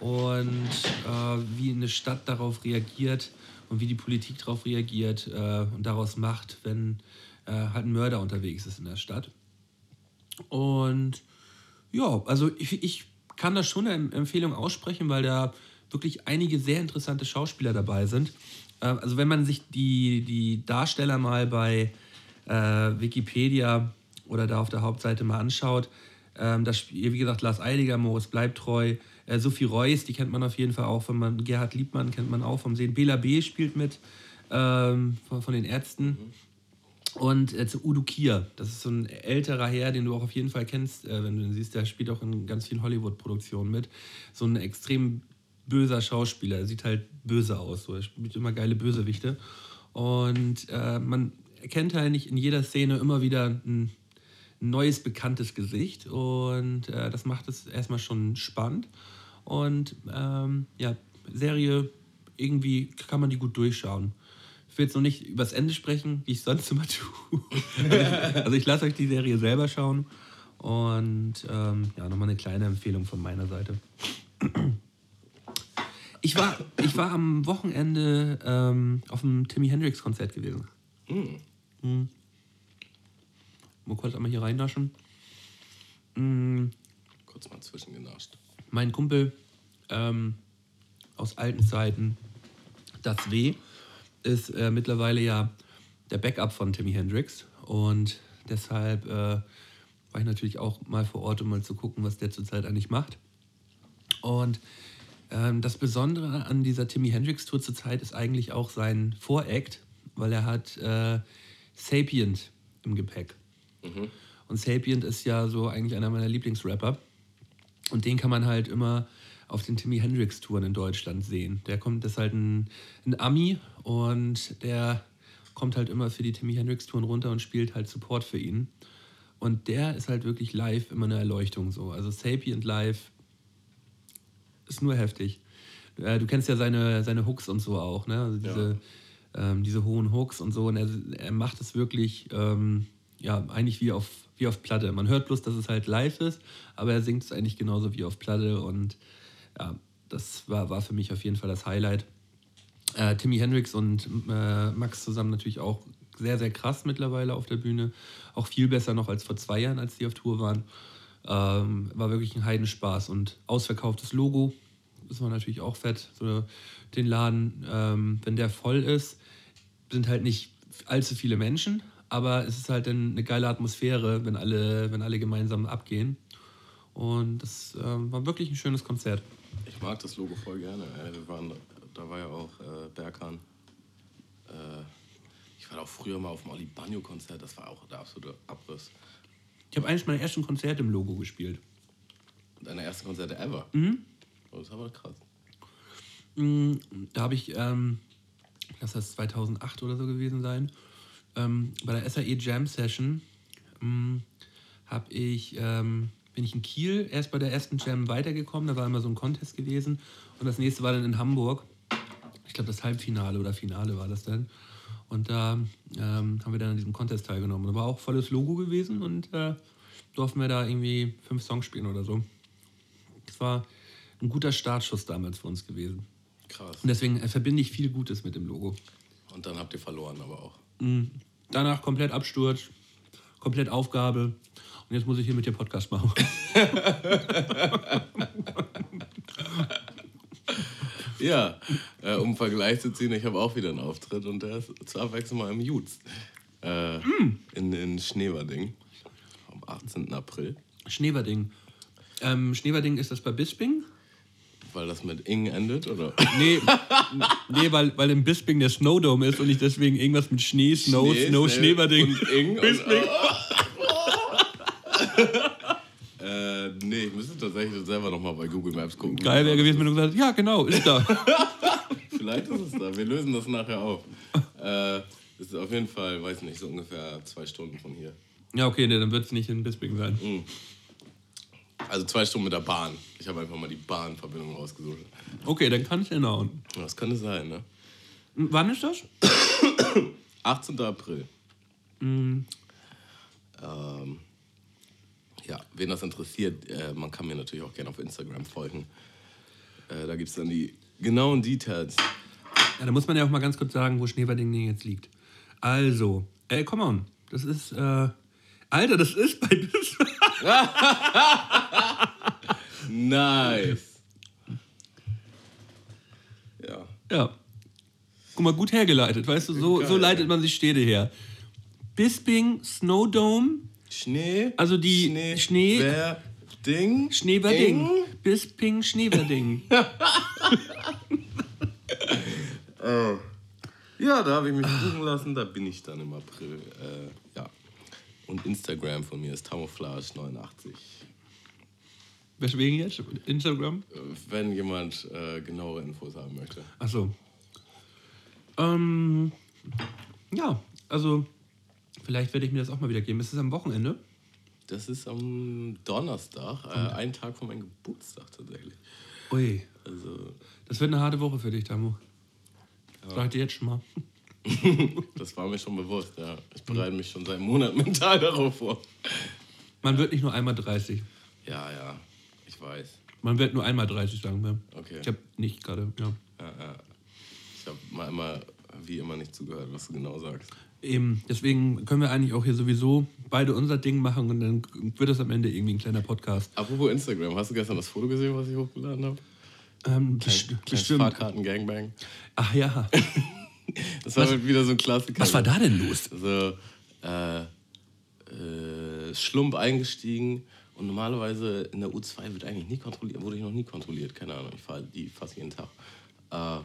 und äh, wie eine Stadt darauf reagiert und wie die Politik darauf reagiert äh, und daraus macht, wenn äh, halt ein Mörder unterwegs ist in der Stadt. Und ja, also ich, ich kann da schon eine Empfehlung aussprechen, weil da wirklich einige sehr interessante Schauspieler dabei sind. Äh, Also wenn man sich die, die Darsteller mal bei äh, Wikipedia oder da auf der Hauptseite mal anschaut, Ähm, das Spiel, wie gesagt, Lars Eidiger, Moritz bleibt treu. Äh, Sophie Reuss, die kennt man auf jeden Fall auch, wenn man Gerhard Liebmann kennt man auch vom Sehen. Bela B. spielt mit ähm, von, von, den Ärzten. Und äh, zu Udo Kier, das ist so ein älterer Herr, den du auch auf jeden Fall kennst, äh, wenn du ihn siehst. Der spielt auch in ganz vielen Hollywood-Produktionen mit. So ein extrem böser Schauspieler. Er sieht halt böse aus. So. Er spielt immer geile Bösewichte. Und äh, man erkennt halt nicht in jeder Szene immer wieder ein, neues, bekanntes Gesicht. Und äh, das macht es erstmal schon spannend. Und ähm, ja, Serie, irgendwie kann man die gut durchschauen. Ich will jetzt noch nicht übers Ende sprechen, wie ich sonst immer tue. also ich, also ich lasse euch die Serie selber schauen. Und ähm, ja, nochmal eine kleine Empfehlung von meiner Seite. Ich war, ich war am Wochenende ähm, auf dem Timmy Hendrix Konzert gewesen. Mm. Mm. Mal kurz einmal hier reinnaschen. Mm. Kurz mal zwischengenascht. Mein Kumpel ähm, aus alten Zeiten, das W, ist äh, mittlerweile ja der Backup von Timmy Hendrix. Und deshalb äh, war ich natürlich auch mal vor Ort, um mal zu gucken, was der zurzeit eigentlich macht. Und ähm, das Besondere an dieser Timmy Hendrix Tour zurzeit ist eigentlich auch sein Voract, weil er hat äh, Sapient im Gepäck. Mhm. Und Sapient ist ja so eigentlich einer meiner Lieblingsrapper. Und den kann man halt immer auf den Timmy Hendrix Touren in Deutschland sehen. Der kommt, das ist halt ein, ein Ami und der kommt halt immer für die Timmy Hendrix Touren runter und spielt halt Support für ihn. Und der ist halt wirklich live immer eine Erleuchtung so. Also Sapient live ist nur heftig. Äh, du kennst ja seine, seine Hooks und so auch, ne? Also diese, ja. Ähm, diese hohen Hooks und so. Und er, er macht es wirklich, ähm, ja, eigentlich wie auf, wie auf Platte. Man hört bloß, dass es halt live ist, aber er singt es eigentlich genauso wie auf Platte. Und ja, das war, war für mich auf jeden Fall das Highlight. Äh, Timmy Hendrix und äh, Max zusammen natürlich auch sehr, sehr krass mittlerweile auf der Bühne. Auch viel besser noch als vor zwei Jahren, als die auf Tour waren. Ähm, war wirklich ein Heidenspaß und ausverkauftes Logo. Das war natürlich auch fett. So, den Laden, ähm, wenn der voll ist, sind halt nicht allzu viele Menschen, aber es ist halt dann eine geile Atmosphäre, wenn alle, wenn alle gemeinsam abgehen. Und das äh, war wirklich ein schönes Konzert. Ich mag das Logo voll gerne. Wir waren, da war ja auch äh, Berkan. Äh, ich war auch früher mal auf dem Oli Konzert, das war auch der absolute Abriss. Ich habe eines meiner ersten Konzerte im Logo gespielt. Deine ersten Konzerte ever? Mhm. Oh, das aber krass. Mhm, da habe ich, ähm, das heißt 2008 oder so gewesen sein, ähm, bei der SAE Jam Session ähm, ich, ähm, bin ich in Kiel erst bei der ersten Jam weitergekommen. Da war immer so ein Contest gewesen. Und das nächste war dann in Hamburg. Ich glaube, das Halbfinale oder Finale war das dann. Und da ähm, haben wir dann an diesem Contest teilgenommen. Da war auch volles Logo gewesen und äh, durften wir da irgendwie fünf Songs spielen oder so. Das war ein guter Startschuss damals für uns gewesen. Krass. Und deswegen äh, verbinde ich viel Gutes mit dem Logo. Und dann habt ihr verloren, aber auch. Mhm. Danach komplett Absturz, komplett Aufgabe. Und jetzt muss ich hier mit dir Podcast machen. Ja, äh, um Vergleich zu ziehen, ich habe auch wieder einen Auftritt und der ist zur Abwechslung mal im Jutz. Äh, mm. in, in Schneverding am 18. April. Schneverding. Ähm, Schneverding ist das bei Bisping? Weil das mit Ing endet, oder? Nee, nee weil, weil im Bisping der Snowdome ist und ich deswegen irgendwas mit Schnee, Snow, Schnee, Snow, Schneverding. Und Ing Bisping. Und, oh. Äh, nee, ich müsste tatsächlich selber nochmal bei Google Maps gucken. Geil wäre gewesen, wenn du gesagt hättest, ja, genau, ist da. Vielleicht ist es da. Wir lösen das nachher auf. Äh, ist auf jeden Fall, weiß nicht, so ungefähr zwei Stunden von hier. Ja, okay, nee, dann wird es nicht in Bisping sein. Mhm. Also zwei Stunden mit der Bahn. Ich habe einfach mal die Bahnverbindung rausgesucht. Okay, dann kann ich hinhauen. Das könnte sein, ne? Wann ist das? 18. April. Mhm. Ähm, ja, wen das interessiert, äh, man kann mir natürlich auch gerne auf Instagram folgen. Äh, da gibt es dann die genauen Details. Ja, da muss man ja auch mal ganz kurz sagen, wo Schneeberding jetzt liegt. Also, ey, come on. Das ist, äh, Alter, das ist bei Nice. Ja. Ja. Guck mal, gut hergeleitet, weißt du, so, so leitet man sich Städte her. Bisping, Snowdome, Schnee. Also die Schnee. Schnee- Ding. Schneeberding. Ing. Bis Ping Schneeberding. Ja, da habe ich mich buchen lassen. Da bin ich dann im April. Äh, ja. Und Instagram von mir ist Tamouflage89. Weswegen jetzt? Instagram? Äh, Wenn jemand äh, genauere Infos haben möchte. Achso. Ähm, ja, also vielleicht werde ich mir das auch mal wieder geben. Ist es am Wochenende? Das ist am Donnerstag, äh, ein Tag vor meinem Geburtstag tatsächlich. Ui, Also, das wird eine harte Woche für dich, Tamu. Sag ich dir jetzt schon mal. das war mir schon bewusst, ja. Ich bereite mich schon seit Monaten mental darauf vor. Man wird nicht nur einmal 30. Ja, ja, ich weiß. Man wird nur einmal 30, sagen wir. Okay. Ich habe nicht gerade, ja. Ja, ja. Ich habe mal immer, wie immer, nicht zugehört, was du genau sagst. Eben, deswegen können wir eigentlich auch hier sowieso beide unser Ding machen und dann wird es am Ende irgendwie ein kleiner Podcast. Apropos Instagram, hast du gestern das Foto gesehen, was ich hochgeladen habe? Ähm, Klein, bestimmt. Fahrkarten-Gangbang. Ach ja. Das war halt wieder so ein Klassiker. Was war da denn los? So, äh, äh, Schlump eingestiegen und normalerweise in der U2 wird eigentlich nie kontrolliert, wurde ich noch nie kontrolliert, keine Ahnung, ich fahre die fast jeden Tag. Äh,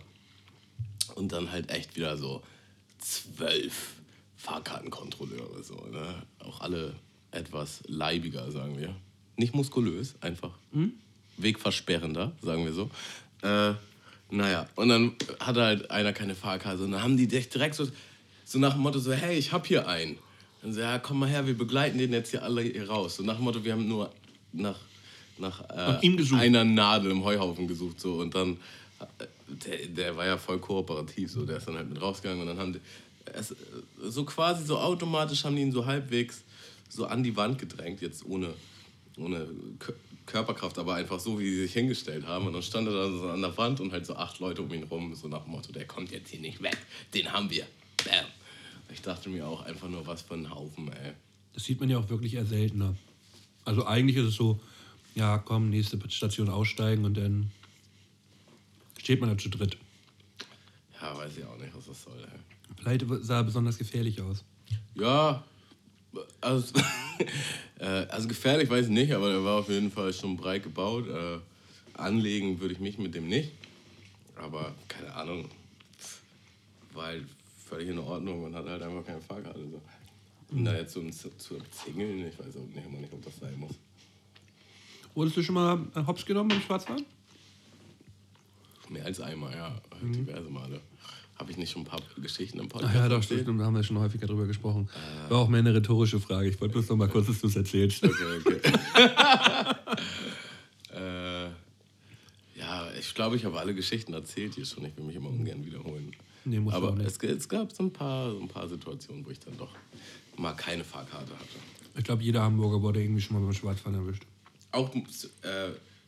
und dann halt echt wieder so zwölf Fahrkartenkontrolleure, so, ne? Auch alle etwas leibiger, sagen wir. Nicht muskulös, einfach wegversperrender, sagen wir so. Äh, naja, und dann hatte halt einer keine Fahrkarte und dann haben die direkt so, so nach dem Motto so, hey, ich hab hier einen. Dann so, ja, komm mal her, wir begleiten den jetzt hier alle hier raus. So nach dem Motto, wir haben nur nach, nach, äh, einer Nadel im Heuhaufen gesucht. So. Und dann, äh, der, der war ja voll kooperativ, so. der ist dann halt mit rausgegangen und dann haben die, es, so quasi so automatisch haben die ihn so halbwegs so an die Wand gedrängt, jetzt ohne, ohne Körperkraft, aber einfach so, wie sie sich hingestellt haben. Und dann stand er da so an der Wand und halt so acht Leute um ihn rum, so nach dem Motto, der kommt jetzt hier nicht weg, den haben wir. Bam. Ich dachte mir auch einfach nur, was für ein Haufen, ey. Das sieht man ja auch wirklich eher seltener. Also eigentlich ist es so, ja, komm, nächste Station aussteigen und dann steht man da zu dritt. Ja, weiß ich auch nicht, was das soll, ey. Vielleicht sah er besonders gefährlich aus. Ja, also, äh, also gefährlich weiß ich nicht, aber er war auf jeden Fall schon breit gebaut. Äh, anlegen würde ich mich mit dem nicht. Aber keine Ahnung, war halt völlig in Ordnung und hat halt einfach keine Fahrkarte. So. Und da jetzt so ein- zu, zu zingeln, ich weiß auch nicht, immer nicht, ob das sein muss. Wurdest du schon mal hops genommen im Schwarzwald? Mehr als einmal, ja, diverse Male. Habe ich nicht schon ein paar Geschichten im Ach Podcast ja, doch, stimmt, da haben wir schon häufiger drüber gesprochen. War auch mehr eine rhetorische Frage. Ich wollte bloß noch mal kurz, dass du es erzählst. Okay, okay. äh, ja, ich glaube, ich habe alle Geschichten erzählt hier schon. Ich will mich immer ungern wiederholen. Nee, auch Aber es, es gab so ein, paar, so ein paar Situationen, wo ich dann doch mal keine Fahrkarte hatte. Ich glaube, jeder Hamburger wurde irgendwie schon mal beim Schwarzfahren erwischt. Auch äh,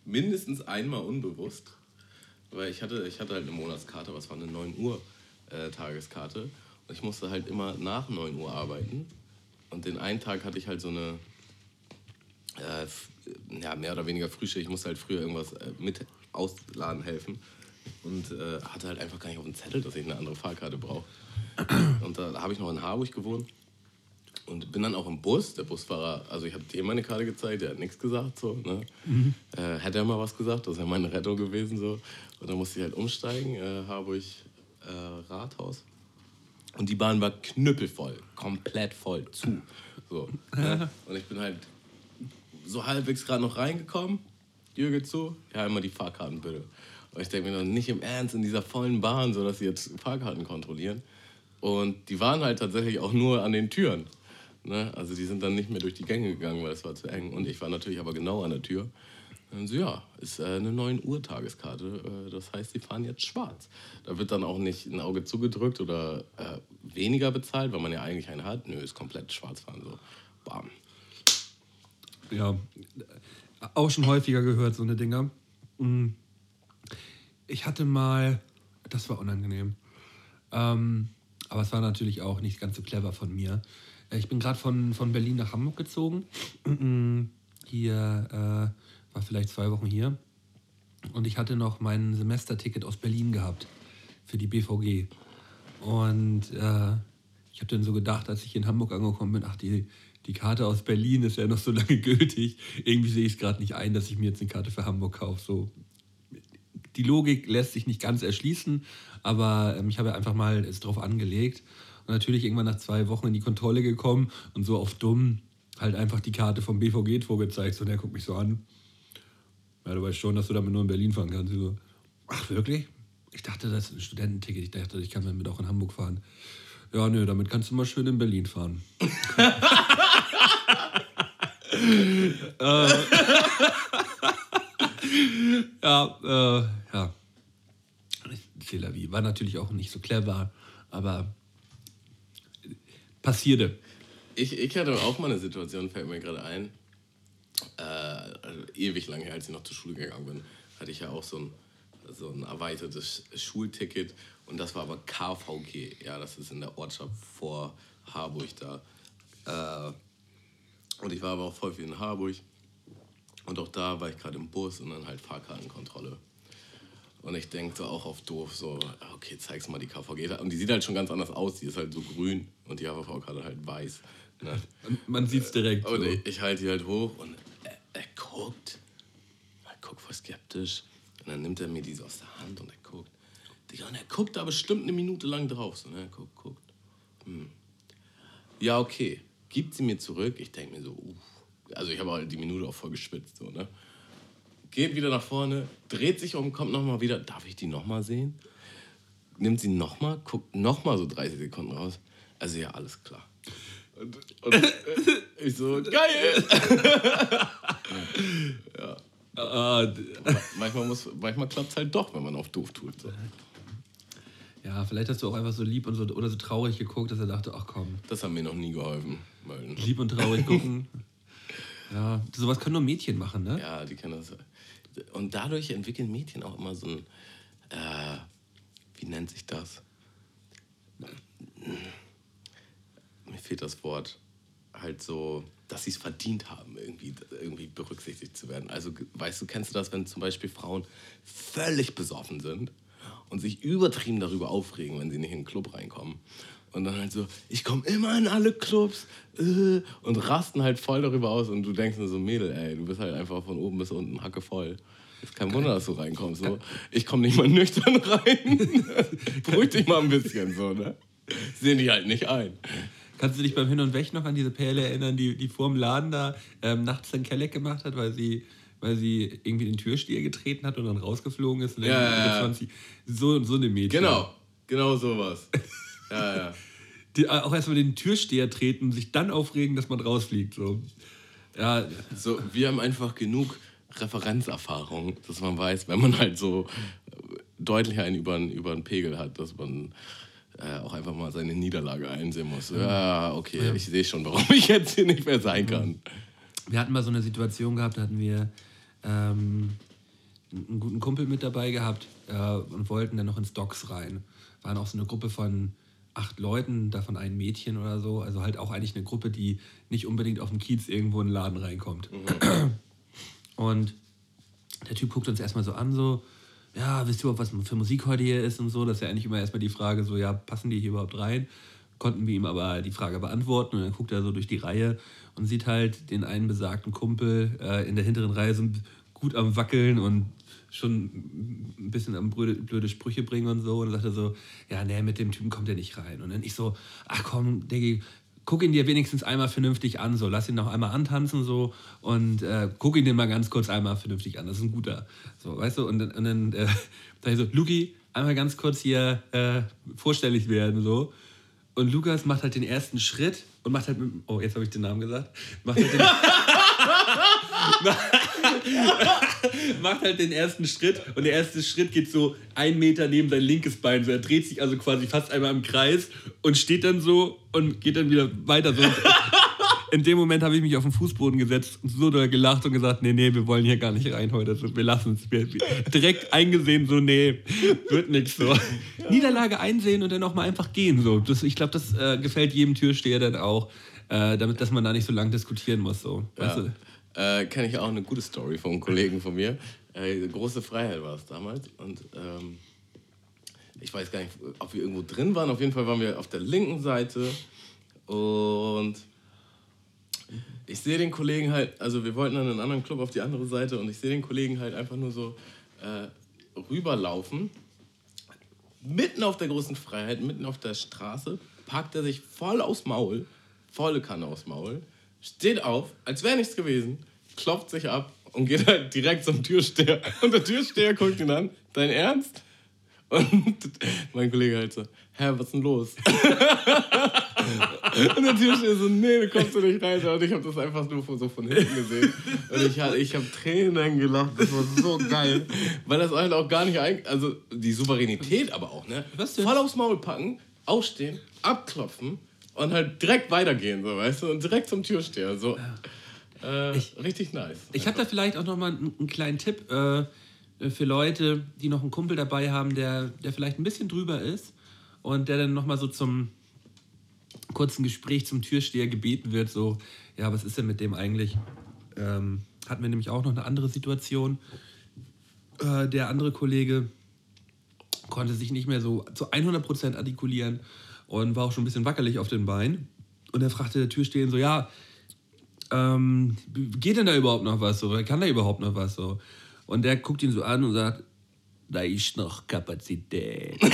mindestens einmal unbewusst. Weil ich hatte, ich hatte halt eine Monatskarte, was war eine 9 Uhr äh, Tageskarte. Und ich musste halt immer nach 9 Uhr arbeiten. Und den einen Tag hatte ich halt so eine, äh, ja, mehr oder weniger Frühschicht. Ich musste halt früher irgendwas äh, mit ausladen helfen. Und äh, hatte halt einfach gar nicht auf dem Zettel, dass ich eine andere Fahrkarte brauche. Und da habe ich noch in Harburg gewohnt. Und bin dann auch im Bus. Der Busfahrer, also ich habe dem meine Karte gezeigt, der hat nichts gesagt. So, ne? äh, hätte er mal was gesagt, das wäre meine Rettung gewesen. So. Und dann musste ich halt umsteigen, äh, Harburg äh, Rathaus. Und die Bahn war knüppelvoll, komplett voll, zu. So, ne? Und ich bin halt so halbwegs gerade noch reingekommen. Tür geht zu, ja, immer die Fahrkarten bitte. Und ich denke mir noch nicht im Ernst in dieser vollen Bahn, so dass sie jetzt Fahrkarten kontrollieren. Und die waren halt tatsächlich auch nur an den Türen. Ne? Also die sind dann nicht mehr durch die Gänge gegangen, weil es war zu eng. Und ich war natürlich aber genau an der Tür. Und so, ja, ist äh, eine 9 Uhr Tageskarte. Äh, das heißt, sie fahren jetzt schwarz. Da wird dann auch nicht ein Auge zugedrückt oder äh, weniger bezahlt, weil man ja eigentlich eine hat. Nö, ist komplett schwarz fahren. So, bam. Ja, auch schon häufiger gehört, so eine Dinger. Mm. Ich hatte mal, das war unangenehm. Ähm, aber es war natürlich auch nicht ganz so clever von mir. Äh, Ich bin gerade von, von Berlin nach Hamburg gezogen. Hier äh, war vielleicht zwei Wochen hier. Und ich hatte noch mein Semesterticket aus Berlin gehabt für die BVG. Und äh, ich habe dann so gedacht, als ich in Hamburg angekommen bin, ach, die, die Karte aus Berlin ist ja noch so lange gültig. Irgendwie sehe ich es gerade nicht ein, dass ich mir jetzt eine Karte für Hamburg kaufe. So. Die Logik lässt sich nicht ganz erschließen, aber ähm, ich habe einfach mal es drauf angelegt. Und natürlich irgendwann nach zwei Wochen in die Kontrolle gekommen und so auf dumm halt einfach die Karte vom BVG vorgezeigt. Und er guckt mich so an. Ja, du weißt schon, dass du damit nur in Berlin fahren kannst. So, ach wirklich? Ich dachte, das ist ein Studententicket. Ich dachte, ich kann damit auch in Hamburg fahren. Ja, nö, damit kannst du mal schön in Berlin fahren. äh, ja, äh, ja. Wie. War natürlich auch nicht so clever, aber passierte. Ich, ich hatte auch mal eine Situation, fällt mir gerade ein. Ewig lang her, als ich noch zur Schule gegangen bin, hatte ich ja auch so ein, so ein erweitertes Schulticket und das war aber KVG. Ja, das ist in der Ortschaft vor Harburg da. Äh, und ich war aber auch voll viel in Harburg. Und auch da war ich gerade im Bus und dann halt Fahrkartenkontrolle. Und ich denke so auch auf doof, so, okay, zeig's mal die KVG. Und die sieht halt schon ganz anders aus. Die ist halt so grün und die HVV-Karte halt weiß. Ne? Man sieht's direkt. Und so. ich, ich halte die halt hoch und er, guckt. Er guckt voll skeptisch. Und dann nimmt er mir die so aus der Hand und er guckt. Und er guckt da bestimmt eine Minute lang drauf. So, ne? Er guckt, guckt. Hm. Ja, okay. Gibt sie mir zurück. Ich denke mir so, uff. Also ich habe halt die Minute auch voll geschwitzt. So, ne? Geht wieder nach vorne, dreht sich um, kommt nochmal wieder. Darf ich die nochmal sehen? Nimmt sie nochmal, guckt nochmal so 30 Sekunden raus. Also ja, alles klar. Und, und ich so, geil! ja. Uh, manchmal muss, manchmal klappt es halt doch, wenn man auf doof tut. So. Ja, vielleicht hast du auch einfach so lieb und so oder so traurig geguckt, dass er dachte, ach komm. Das hat mir noch nie geholfen. Weil, lieb und traurig gucken. ja, sowas können nur Mädchen machen, ne? Ja, die können das. Und dadurch entwickeln Mädchen auch immer so ein, äh, wie nennt sich das? Mir fehlt das Wort. Halt so, dass sie es verdient haben, irgendwie, irgendwie berücksichtigt zu werden. Also, weißt du, kennst du das, wenn zum Beispiel Frauen völlig besoffen sind und sich übertrieben darüber aufregen, wenn sie nicht in den Club reinkommen? Und dann halt so, ich komme immer in alle Clubs äh, und rasten halt voll darüber aus. Und du denkst nur so, Mädel, ey, du bist halt einfach von oben bis unten hacke voll. Ist kein Wunder, dass du reinkommst. So. Ich komme nicht mal nüchtern rein. Beruhig dich mal ein bisschen, so, ne? Sehen die halt nicht ein. Kannst du dich beim Hin und Weg noch an diese Perle erinnern, die, die vor dem Laden da ähm, nachts den Kelleck gemacht hat, weil sie, weil sie irgendwie den Türsteher getreten hat und dann rausgeflogen ist? Und ja, ja, 20, so, so eine Mädchen. Genau, genau sowas. ja, ja. Die äh, auch erstmal den Türsteher treten und sich dann aufregen, dass man rausfliegt. So. Ja. So, wir haben einfach genug Referenzerfahrung, dass man weiß, wenn man halt so deutlich einen über, über einen Pegel hat, dass man äh, auch einfach mal seine Niederlage einsehen muss. Ja, okay, ja. ich sehe schon, warum ich jetzt hier nicht mehr sein kann. Wir hatten mal so eine Situation gehabt, da hatten wir ähm, einen guten Kumpel mit dabei gehabt äh, und wollten dann noch ins Docks rein. Waren auch so eine Gruppe von acht Leuten, davon ein Mädchen oder so. Also halt auch eigentlich eine Gruppe, die nicht unbedingt auf dem Kiez irgendwo in den Laden reinkommt. Mhm. Und der Typ guckt uns erstmal so an, so, ja, wisst ihr überhaupt, was für Musik heute hier ist und so? Das ist ja eigentlich immer erstmal die Frage, so, ja, passen die hier überhaupt rein? Konnten wir ihm aber die Frage beantworten und dann guckt er so durch die Reihe und sieht halt den einen besagten Kumpel äh, in der hinteren Reihe so gut am Wackeln und schon ein bisschen am blöde, blöde Sprüche bringen und so. Und dann sagt er so, ja, nee, mit dem Typen kommt er nicht rein. Und dann ich so, ach komm, Diggi, guck ihn dir wenigstens einmal vernünftig an, so lass ihn noch einmal antanzen so und äh, guck ihn dir mal ganz kurz einmal vernünftig an. Das ist ein guter, so weißt du. Und, und dann äh, sag ich so, Luki, einmal ganz kurz hier äh, vorstellig werden so. Und Lukas macht halt den ersten Schritt und macht halt mit, oh jetzt habe ich den Namen gesagt, macht halt den macht halt den ersten Schritt und der erste Schritt geht so einen Meter neben sein linkes Bein. So, er dreht sich also quasi fast einmal im Kreis und steht dann so und geht dann wieder weiter so. In dem Moment habe ich mich auf den Fußboden gesetzt und so doll gelacht und gesagt, nee, nee, wir wollen hier gar nicht rein heute. Also wir lassen es. Direkt eingesehen, so, nee, wird nichts so. Niederlage einsehen und dann auch mal einfach gehen. So. Das, ich glaube, das äh, gefällt jedem Türsteher dann auch, äh, damit, dass man da nicht so lange diskutieren muss. So. Weißt ja. du? Äh, Kenne ich auch eine gute Story von einem Kollegen von mir. Äh, große Freiheit war es damals. Und ähm, ich weiß gar nicht, ob wir irgendwo drin waren. Auf jeden Fall waren wir auf der linken Seite. Und ich sehe den Kollegen halt, also wir wollten dann in einen anderen Club auf die andere Seite und ich sehe den Kollegen halt einfach nur so äh, rüberlaufen. Mitten auf der großen Freiheit, mitten auf der Straße, packt er sich voll aufs Maul, volle Kanne aufs Maul, steht auf, als wäre nichts gewesen, klopft sich ab und geht halt direkt zum Türsteher. Und der Türsteher guckt ihn an, dein Ernst? Und mein Kollege halt so, hä, was ist denn los? und der Türsteher so, nee, du kommst du nicht rein. Und ich habe das einfach nur so von hinten gesehen. Und ich, ich habe Tränen gelacht, das war so geil. Weil das halt auch gar nicht, also die Souveränität aber auch, ne? Was denn? Voll aufs Maul packen, aufstehen, abklopfen und halt direkt weitergehen, so, weißt du? Und direkt zum Türsteher, so. Äh, ich, richtig nice. Ich habe da vielleicht auch nochmal einen, einen kleinen Tipp. Äh, für Leute, die noch einen Kumpel dabei haben, der, der vielleicht ein bisschen drüber ist und der dann nochmal so zum kurzen Gespräch zum Türsteher gebeten wird, so, ja, was ist denn mit dem eigentlich? Ähm, hatten wir nämlich auch noch eine andere Situation. Äh, der andere Kollege konnte sich nicht mehr so zu 100% artikulieren und war auch schon ein bisschen wackelig auf den Beinen. Und er fragte der Türsteher so, ja, ähm, geht denn da überhaupt noch was? So? Kann da überhaupt noch was? So? Und der guckt ihn so an und sagt, da ist noch Kapazität.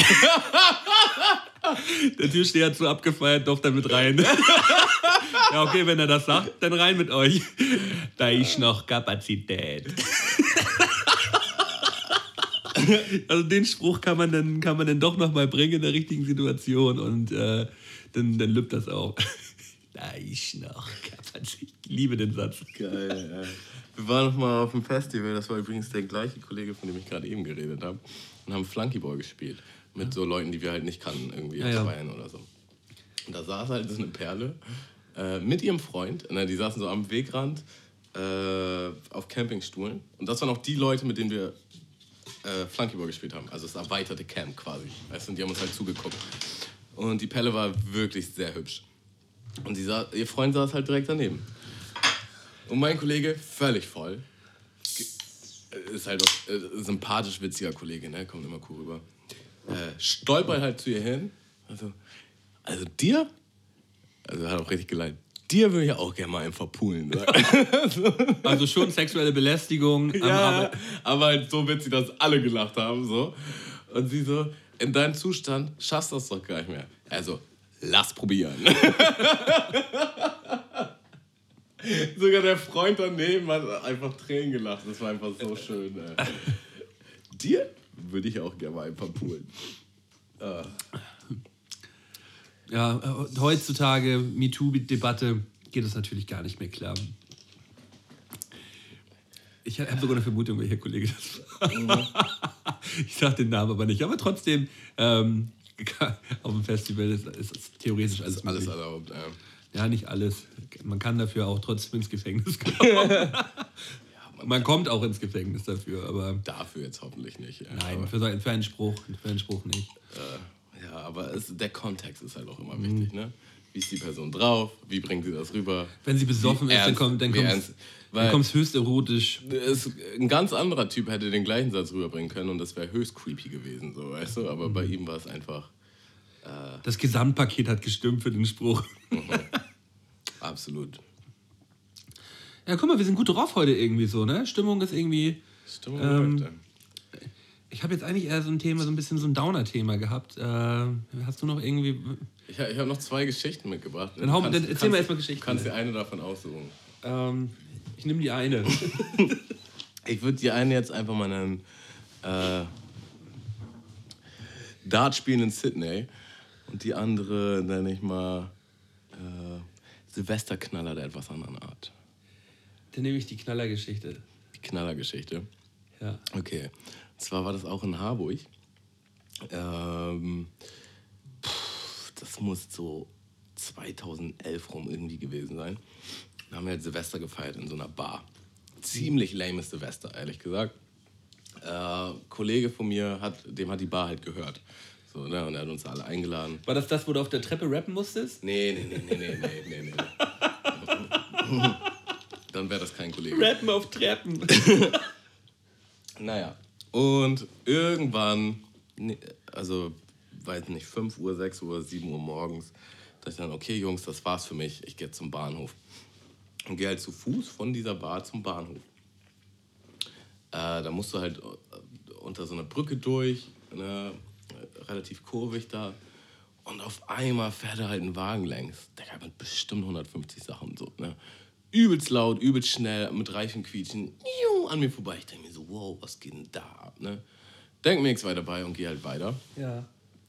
der Türsteher hat so abgefeiert, doch damit rein. ja, okay, wenn er das sagt, dann rein mit euch. Da ist noch Kapazität. also den Spruch kann man dann, kann man dann doch noch mal bringen in der richtigen Situation und äh, dann, dann lübt das auch. da ist noch. Ich liebe den Satz. Geil, ja. Wir waren noch mal auf dem Festival, das war übrigens der gleiche Kollege, von dem ich gerade eben geredet habe, und haben Flunkyball gespielt. Mit so Leuten, die wir halt nicht kannten, irgendwie ja, ja. Bayern oder so. Und da saß halt so eine Perle äh, mit ihrem Freund, ne, die saßen so am Wegrand äh, auf Campingstuhlen. Und das waren auch die Leute, mit denen wir äh, Flunkyball gespielt haben. Also das erweiterte Camp quasi. Weißt und die haben uns halt zugeguckt. Und die Pelle war wirklich sehr hübsch. Und sie saß, ihr Freund saß halt direkt daneben. Und mein Kollege, völlig voll. Ist halt auch äh, sympathisch witziger Kollege, ne? Kommt immer cool rüber. Äh, stolpert halt zu ihr hin. Also, also dir? Also hat auch richtig geleitet. Dir würde ich auch gerne mal einen verpulen. also schon sexuelle Belästigung. Ja, aber halt so witzig, dass alle gelacht haben. So. Und sie so, in deinem Zustand schaffst du das doch gar nicht mehr. Also, lass probieren. Sogar der Freund daneben hat einfach Tränen gelacht. Das war einfach so schön. Ey. Dir würde ich auch gerne mal ein paar poolen. Ah. Ja, äh, heutzutage, MeToo-Debatte, geht das natürlich gar nicht mehr klar. Ich habe sogar eine Vermutung, welcher Kollege das war. Mhm. ich sage den Namen aber nicht. Aber trotzdem, ähm, auf dem Festival ist, ist theoretisch alles, ist alles erlaubt. Ja. Ja, nicht alles. Man kann dafür auch trotzdem ins Gefängnis kommen. ja, man, man kommt auch ins Gefängnis dafür, aber. Dafür jetzt hoffentlich nicht. Ja. Nein, für, für, einen Spruch, für einen Spruch nicht. Äh, aber es, der Kontext ist halt auch immer mhm. wichtig, ne? Wie ist die Person drauf? Wie bringt sie das rüber? Wenn sie besoffen wie ist, ernst, dann kommt dann kommt's, dann kommt's höchst erotisch. Es, ein ganz anderer Typ hätte den gleichen Satz rüberbringen können und das wäre höchst creepy gewesen, so, weißt du? Aber mhm. bei ihm war es einfach. Äh, das Gesamtpaket hat gestimmt für den Spruch. Mhm. Absolut. Ja, guck mal, wir sind gut drauf heute irgendwie so, ne? Stimmung ist irgendwie. Stimmung ähm, läuft, Ich habe jetzt eigentlich eher so ein Thema, so ein bisschen so ein Downer-Thema gehabt. Äh, hast du noch irgendwie. Ich, ich habe noch zwei Geschichten mitgebracht. Dann, hau, kannst, dann erzähl mal erstmal Geschichten. Kannst dir eine davon aussuchen. Ähm, ich nehme die eine. ich würde die eine jetzt einfach mal nennen. Äh, Dart spielen in Sydney. Und die andere nenne ich mal. Äh, Silvesterknaller der etwas anderen Art. Dann nehme ich die Knallergeschichte. Die Knallergeschichte? Ja. Okay. Und zwar war das auch in Harburg. Ähm, pff, das muss so 2011 rum irgendwie gewesen sein. Da haben wir halt Silvester gefeiert in so einer Bar. Ziemlich lames Silvester, ehrlich gesagt. Äh, Kollege von mir, hat, dem hat die Bar halt gehört. So, ne? Und er hat uns alle eingeladen. War das das, wo du auf der Treppe rappen musstest? Nee, nee, nee, nee, nee, nee, nee. nee. Dann wäre das kein Kollege. Rappen auf Treppen. naja. Und irgendwann, also weiß nicht, 5 Uhr, 6 Uhr, 7 Uhr morgens, dachte ich dann, okay, Jungs, das war's für mich. Ich gehe zum Bahnhof. und gehe halt zu Fuß von dieser Bar zum Bahnhof. Äh, da musst du halt äh, unter so einer Brücke durch, ne, relativ kurvig da. Und auf einmal fährt er halt ein Wagen längs. Der hat bestimmt 150 Sachen so, ne? Übelst laut, übelst schnell, mit Reifenquietschen, an mir vorbei. Ich denke mir so, wow, was geht denn da ab, ne? Denk mir nichts weiter bei und gehe halt weiter. Ja.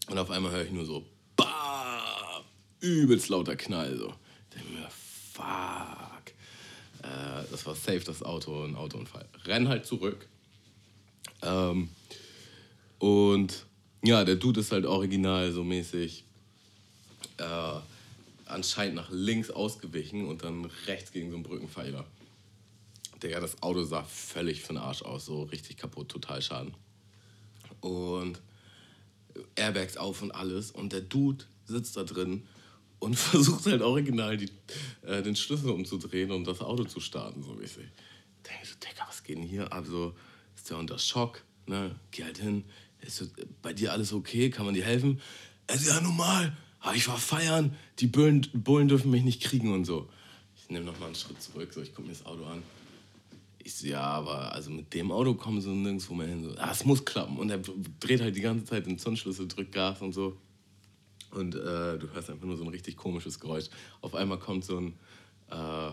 Und auf einmal höre ich nur so, bah, übelst lauter Knall, so. Ich denke mir, fuck. Äh, das war safe, das Auto, ein Autounfall. Renn halt zurück. Ähm, und ja, der Dude ist halt original so mäßig äh, anscheinend nach links ausgewichen und dann rechts gegen so einen Brückenpfeiler. Digga, das Auto sah völlig für den Arsch aus, so richtig kaputt, total Schaden. Und Airbags auf und alles. Und der Dude sitzt da drin und versucht halt original die, äh, den Schlüssel umzudrehen und das Auto zu starten, so mäßig. Denke ich so, Digga, was geht denn hier? Also ist der unter Schock, ne? Geh halt hin. Ist so, bei dir alles okay? Kann man dir helfen? Er ist ja normal. Aber ich war feiern. Die Bullen, Bullen dürfen mich nicht kriegen und so. Ich nehme nochmal einen Schritt zurück, so ich gucke mir das Auto an. Ich so, ja, aber also mit dem Auto kommen sie nirgendwo mehr hin. So, ah, es muss klappen. Und er dreht halt die ganze Zeit den Zündschlüssel, drückt Gas und so. Und äh, du hörst einfach nur so ein richtig komisches Geräusch. Auf einmal kommt so ein, äh,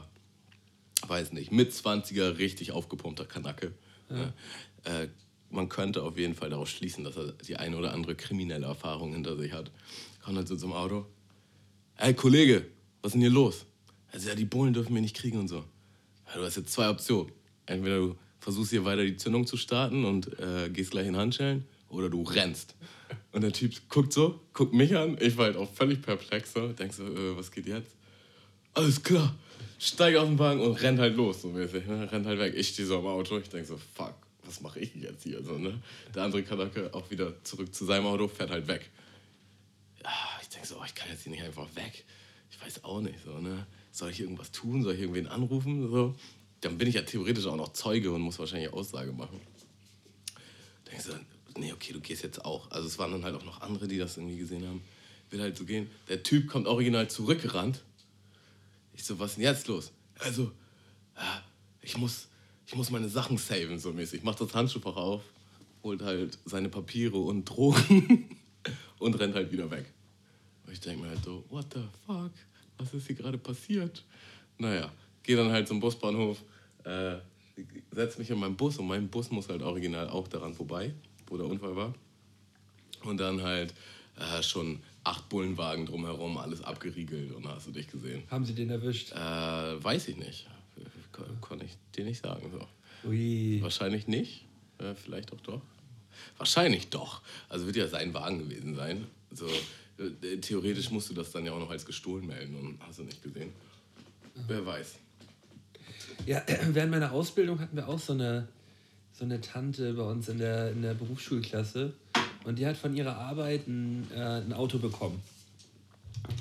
weiß nicht, mit 20er richtig aufgepumpter Kanacke. Ja. Äh, man könnte auf jeden Fall daraus schließen, dass er die eine oder andere kriminelle Erfahrung hinter sich hat. Kommt halt so zum Auto. Ey, Kollege, was ist denn hier los? Also, ja, die Bullen dürfen mich nicht kriegen und so. Ja, du hast jetzt zwei Optionen. Entweder du versuchst hier weiter die Zündung zu starten und äh, gehst gleich in Handschellen oder du rennst. Und der Typ guckt so, guckt mich an. Ich war halt auch völlig perplex. So. Denk so, äh, was geht jetzt? Alles klar. Steig auf den Wagen und rennt halt los. So mäßig, ne? Rennt halt weg. Ich stehe so am Auto. Ich denk so, fuck, was mache ich jetzt hier? So, ne? Der andere Kanake auch wieder zurück zu seinem Auto, fährt halt weg. Ja, ich denk so, oh, ich kann jetzt hier nicht einfach weg. Ich weiß auch nicht. So, ne? Soll ich irgendwas tun? Soll ich irgendwen anrufen? So? Dann bin ich ja theoretisch auch noch Zeuge und muss wahrscheinlich Aussage machen. Denkst du, nee, okay, du gehst jetzt auch. Also es waren dann halt auch noch andere, die das irgendwie gesehen haben. Will halt so gehen. Der Typ kommt original zurückgerannt. Ich so, was ist denn jetzt los? Also, ich muss, ich muss meine Sachen saven, so mäßig. Macht das Handschuhfach auf, holt halt seine Papiere und Drogen und rennt halt wieder weg. Ich denke mir halt so, what the fuck? Was ist hier gerade passiert? Naja, gehe dann halt zum Busbahnhof, äh, setze mich in meinen Bus und mein Bus muss halt original auch daran vorbei wo der Unfall war. Und dann halt äh, schon acht Bullenwagen drumherum, alles abgeriegelt und hast du dich gesehen. Haben sie den erwischt? Äh, weiß ich nicht. Kon konnte ich dir nicht sagen. So. Ui. Wahrscheinlich nicht. Äh, vielleicht auch doch. Wahrscheinlich doch. Also wird ja sein Wagen gewesen sein. So, äh, theoretisch musst du das dann ja auch noch als gestohlen melden und hast du nicht gesehen. Wer weiß. Ja, während meiner Ausbildung hatten wir auch so eine so eine Tante bei uns in der, in der Berufsschulklasse und die hat von ihrer Arbeit ein, äh, ein Auto bekommen.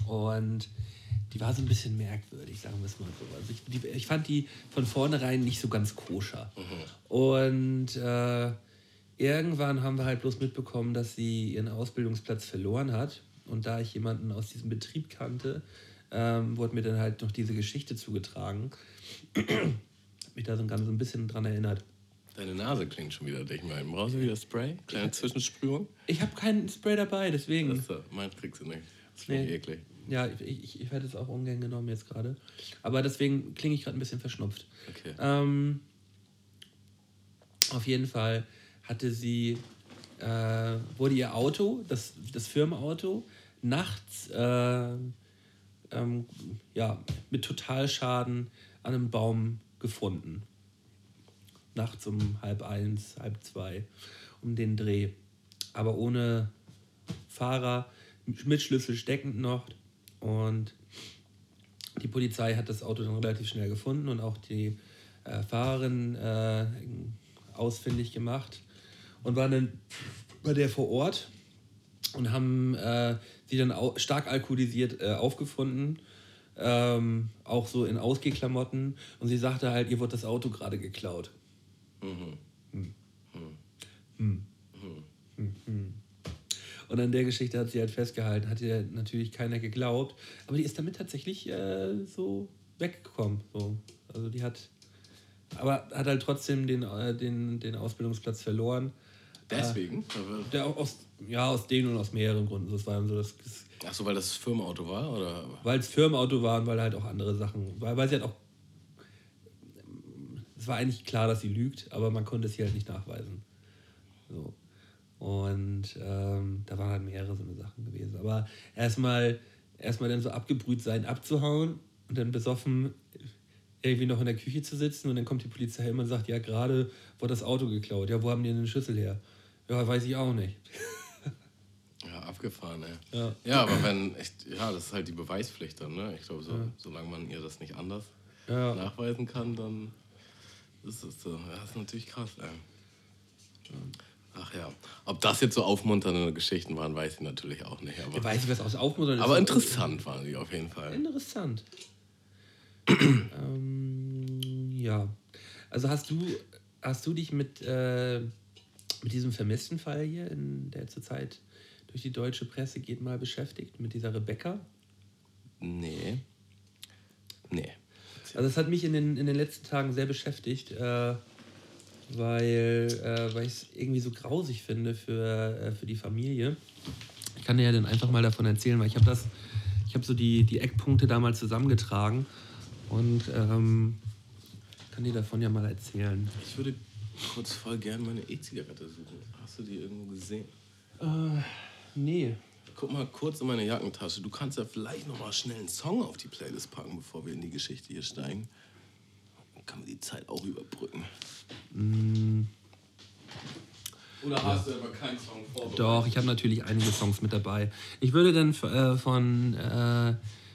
Und die war so ein bisschen merkwürdig, sagen wir es mal so. Also ich, die, ich fand die von vornherein nicht so ganz koscher. Mhm. Und äh, irgendwann haben wir halt bloß mitbekommen, dass sie ihren Ausbildungsplatz verloren hat. Und da ich jemanden aus diesem Betrieb kannte, ähm, wurde mir dann halt noch diese Geschichte zugetragen. mich da so ganz so ein bisschen dran erinnert. Deine Nase klingt schon wieder dicht. Mal. Brauchst du wieder Spray? Kleine Zwischensprühung? Ich habe keinen Spray dabei, deswegen. Achso, meins kriegst du nicht. Das ist nee. eklig. Ja, ich, ich, ich werde es auch ungern genommen jetzt gerade. Aber deswegen klinge ich gerade ein bisschen verschnupft. Okay. Ähm, auf jeden Fall hatte sie, äh, wurde ihr Auto, das, das Firmenauto, nachts äh, ähm, ja, mit Totalschaden an einem Baum gefunden nachts um halb eins, halb zwei, um den Dreh. Aber ohne Fahrer, mit Schlüssel steckend noch. Und die Polizei hat das Auto dann relativ schnell gefunden und auch die äh, Fahrerin äh, ausfindig gemacht und waren dann bei der vor Ort und haben äh, sie dann stark alkoholisiert äh, aufgefunden, ähm, auch so in Ausgehklamotten. Und sie sagte halt, ihr wurde das Auto gerade geklaut. Und an der Geschichte hat sie halt festgehalten, hat ihr natürlich keiner geglaubt. Aber die ist damit tatsächlich äh, so weggekommen. So. Also die hat, aber hat halt trotzdem den, äh, den, den Ausbildungsplatz verloren. Deswegen? Äh, der auch aus, ja, aus dem und aus mehreren Gründen. Das war so das, das Ach so, weil das Firmenauto war? Oder? Weil es Firmenauto war und weil halt auch andere Sachen. Weil, weil sie halt auch. Es war eigentlich klar, dass sie lügt, aber man konnte es hier halt nicht nachweisen. So. Und ähm, da waren halt mehrere so eine Sachen gewesen. Aber erstmal erstmal dann so abgebrüht sein, abzuhauen und dann besoffen irgendwie noch in der Küche zu sitzen und dann kommt die Polizei immer und sagt, ja, gerade wurde das Auto geklaut. Ja, wo haben die denn den Schlüssel her? Ja, weiß ich auch nicht. Abgefahren, ey. Ja. ja, aber wenn, echt, ja, das ist halt die Beweispflicht dann, ne? Ich glaube, so, ja. solange man ihr das nicht anders ja. nachweisen kann, dann ist es so. Ja, das ist natürlich krass, ey. Ach ja. Ob das jetzt so aufmunternde Geschichten waren, weiß ich natürlich auch nicht. Aber, ich weiß nicht, was aus aufmunternd ist. Aber interessant waren die auf jeden Fall. Interessant. ähm, ja. Also hast du, hast du dich mit, äh, mit diesem vermissten Fall hier, in der zurzeit durch die deutsche Presse geht, mal beschäftigt? Mit dieser Rebecca? Nee. Nee. Also das hat mich in den, in den letzten Tagen sehr beschäftigt. Äh, weil, äh, weil ich es irgendwie so grausig finde für, äh, für die Familie. Ich kann dir ja dann einfach mal davon erzählen, weil ich habe das, ich habe so die, die Eckpunkte damals zusammengetragen und ähm, kann dir davon ja mal erzählen. Ich würde kurz voll gern meine E-Zigarette suchen. Hast du die irgendwo gesehen? Äh, nee. Guck mal kurz in meine Jackentasche. Du kannst ja vielleicht noch mal schnell einen Song auf die Playlist packen, bevor wir in die Geschichte hier steigen. Dann kann man die Zeit auch überbrücken. Mm. Oder hast du aber keinen Song vorbereitet? Doch, ich habe natürlich einige Songs mit dabei. Ich würde dann äh, von, äh,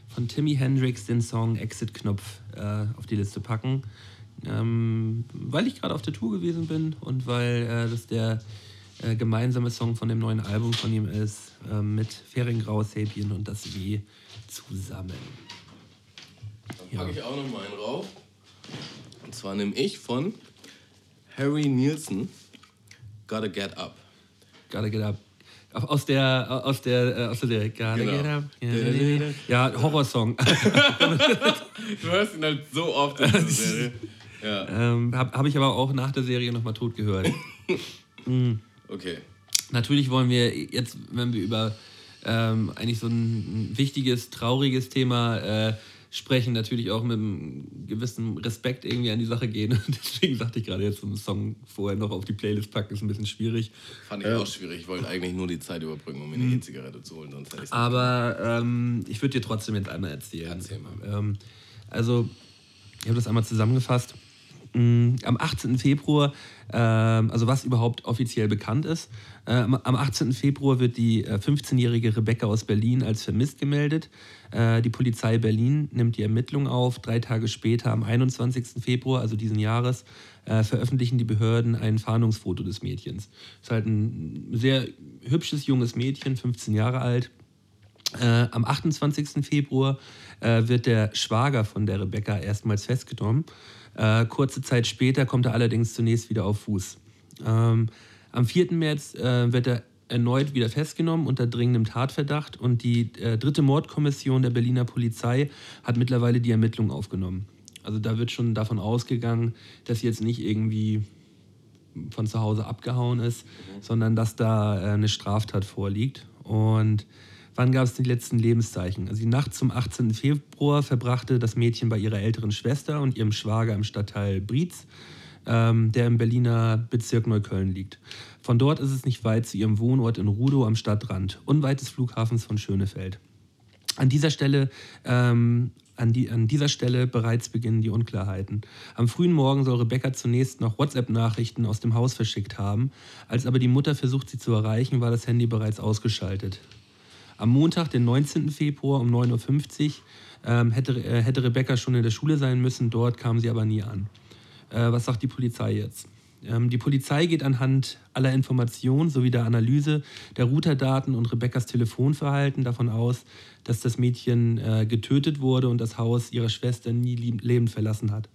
von Timmy Hendrix den Song Exit-Knopf äh, auf die Liste packen. Ähm, weil ich gerade auf der Tour gewesen bin und weil äh, das der äh, gemeinsame Song von dem neuen Album von ihm ist, äh, mit Feriengrau, Sapien und das W zusammen. Dann packe ja. ich auch noch mal einen rauf. Und zwar nehme ich von Harry Nielsen, Gotta Get Up. Gotta Get Up. Aus der, aus der, äh, aus der Serie. Gotta genau. Get Up. Ja, Horrorsong. du hörst ihn halt so oft in der Serie. Ja. Ähm, Habe hab ich aber auch nach der Serie nochmal tot gehört. mhm. Okay. Natürlich wollen wir jetzt, wenn wir über ähm, eigentlich so ein wichtiges, trauriges Thema äh, sprechen, natürlich auch mit einem gewissen Respekt irgendwie an die Sache gehen. Deswegen sagte ich gerade jetzt, so einen Song vorher noch auf die Playlist packen, ist ein bisschen schwierig. Fand ich äh, auch schwierig. Ich wollte eigentlich nur die Zeit überbrücken, um mir eine mhm. E-Zigarette zu holen. Sonst hätte Aber ähm, ich würde dir trotzdem jetzt einmal erzählen. Erzähl mal. Ähm, also, ich habe das einmal zusammengefasst. Mm, am 18. Februar, äh, also was überhaupt offiziell bekannt ist, äh, am 18. Februar wird die 15-jährige äh, Rebecca aus Berlin als vermisst gemeldet. Äh, die Polizei Berlin nimmt die Ermittlung auf. Drei Tage später, am 21. Februar, also diesen Jahres, äh, veröffentlichen die Behörden ein Fahndungsfoto des Mädchens. Ist halt ein sehr hübsches junges Mädchen, 15 Jahre alt. Äh, am 28. Februar wird der Schwager von der Rebecca erstmals festgenommen. Äh, kurze Zeit später kommt er allerdings zunächst wieder auf Fuß. Ähm, am 4. März äh, wird er erneut wieder festgenommen unter dringendem Tatverdacht und die äh, dritte Mordkommission der Berliner Polizei hat mittlerweile die Ermittlungen aufgenommen. Also da wird schon davon ausgegangen, dass jetzt nicht irgendwie von zu Hause abgehauen ist, sondern dass da äh, eine Straftat vorliegt. Und Wann gab es die letzten Lebenszeichen? Also die Nacht zum 18. Februar verbrachte das Mädchen bei ihrer älteren Schwester und ihrem Schwager im Stadtteil Brietz, ähm, der im Berliner Bezirk Neukölln liegt. Von dort ist es nicht weit zu ihrem Wohnort in Rudow am Stadtrand, unweit des Flughafens von Schönefeld. An dieser Stelle ähm, an, die, an, dieser Stelle bereits beginnen die Unklarheiten. Am frühen Morgen soll Rebecca zunächst noch WhatsApp-Nachrichten aus dem Haus verschickt haben. Als aber die Mutter versucht, sie zu erreichen, war das Handy bereits ausgeschaltet. Am Montag, den 19. Februar um 9.50 Uhr ähm, hätte, äh, hätte Rebecca schon in der Schule sein müssen, dort kam sie aber nie an. Äh, was sagt die Polizei jetzt? Ähm, die Polizei geht anhand aller Informationen sowie der Analyse der Routerdaten und Rebeccas Telefonverhalten davon aus, dass das Mädchen äh, getötet wurde und das Haus ihrer Schwester nie lebend verlassen hat.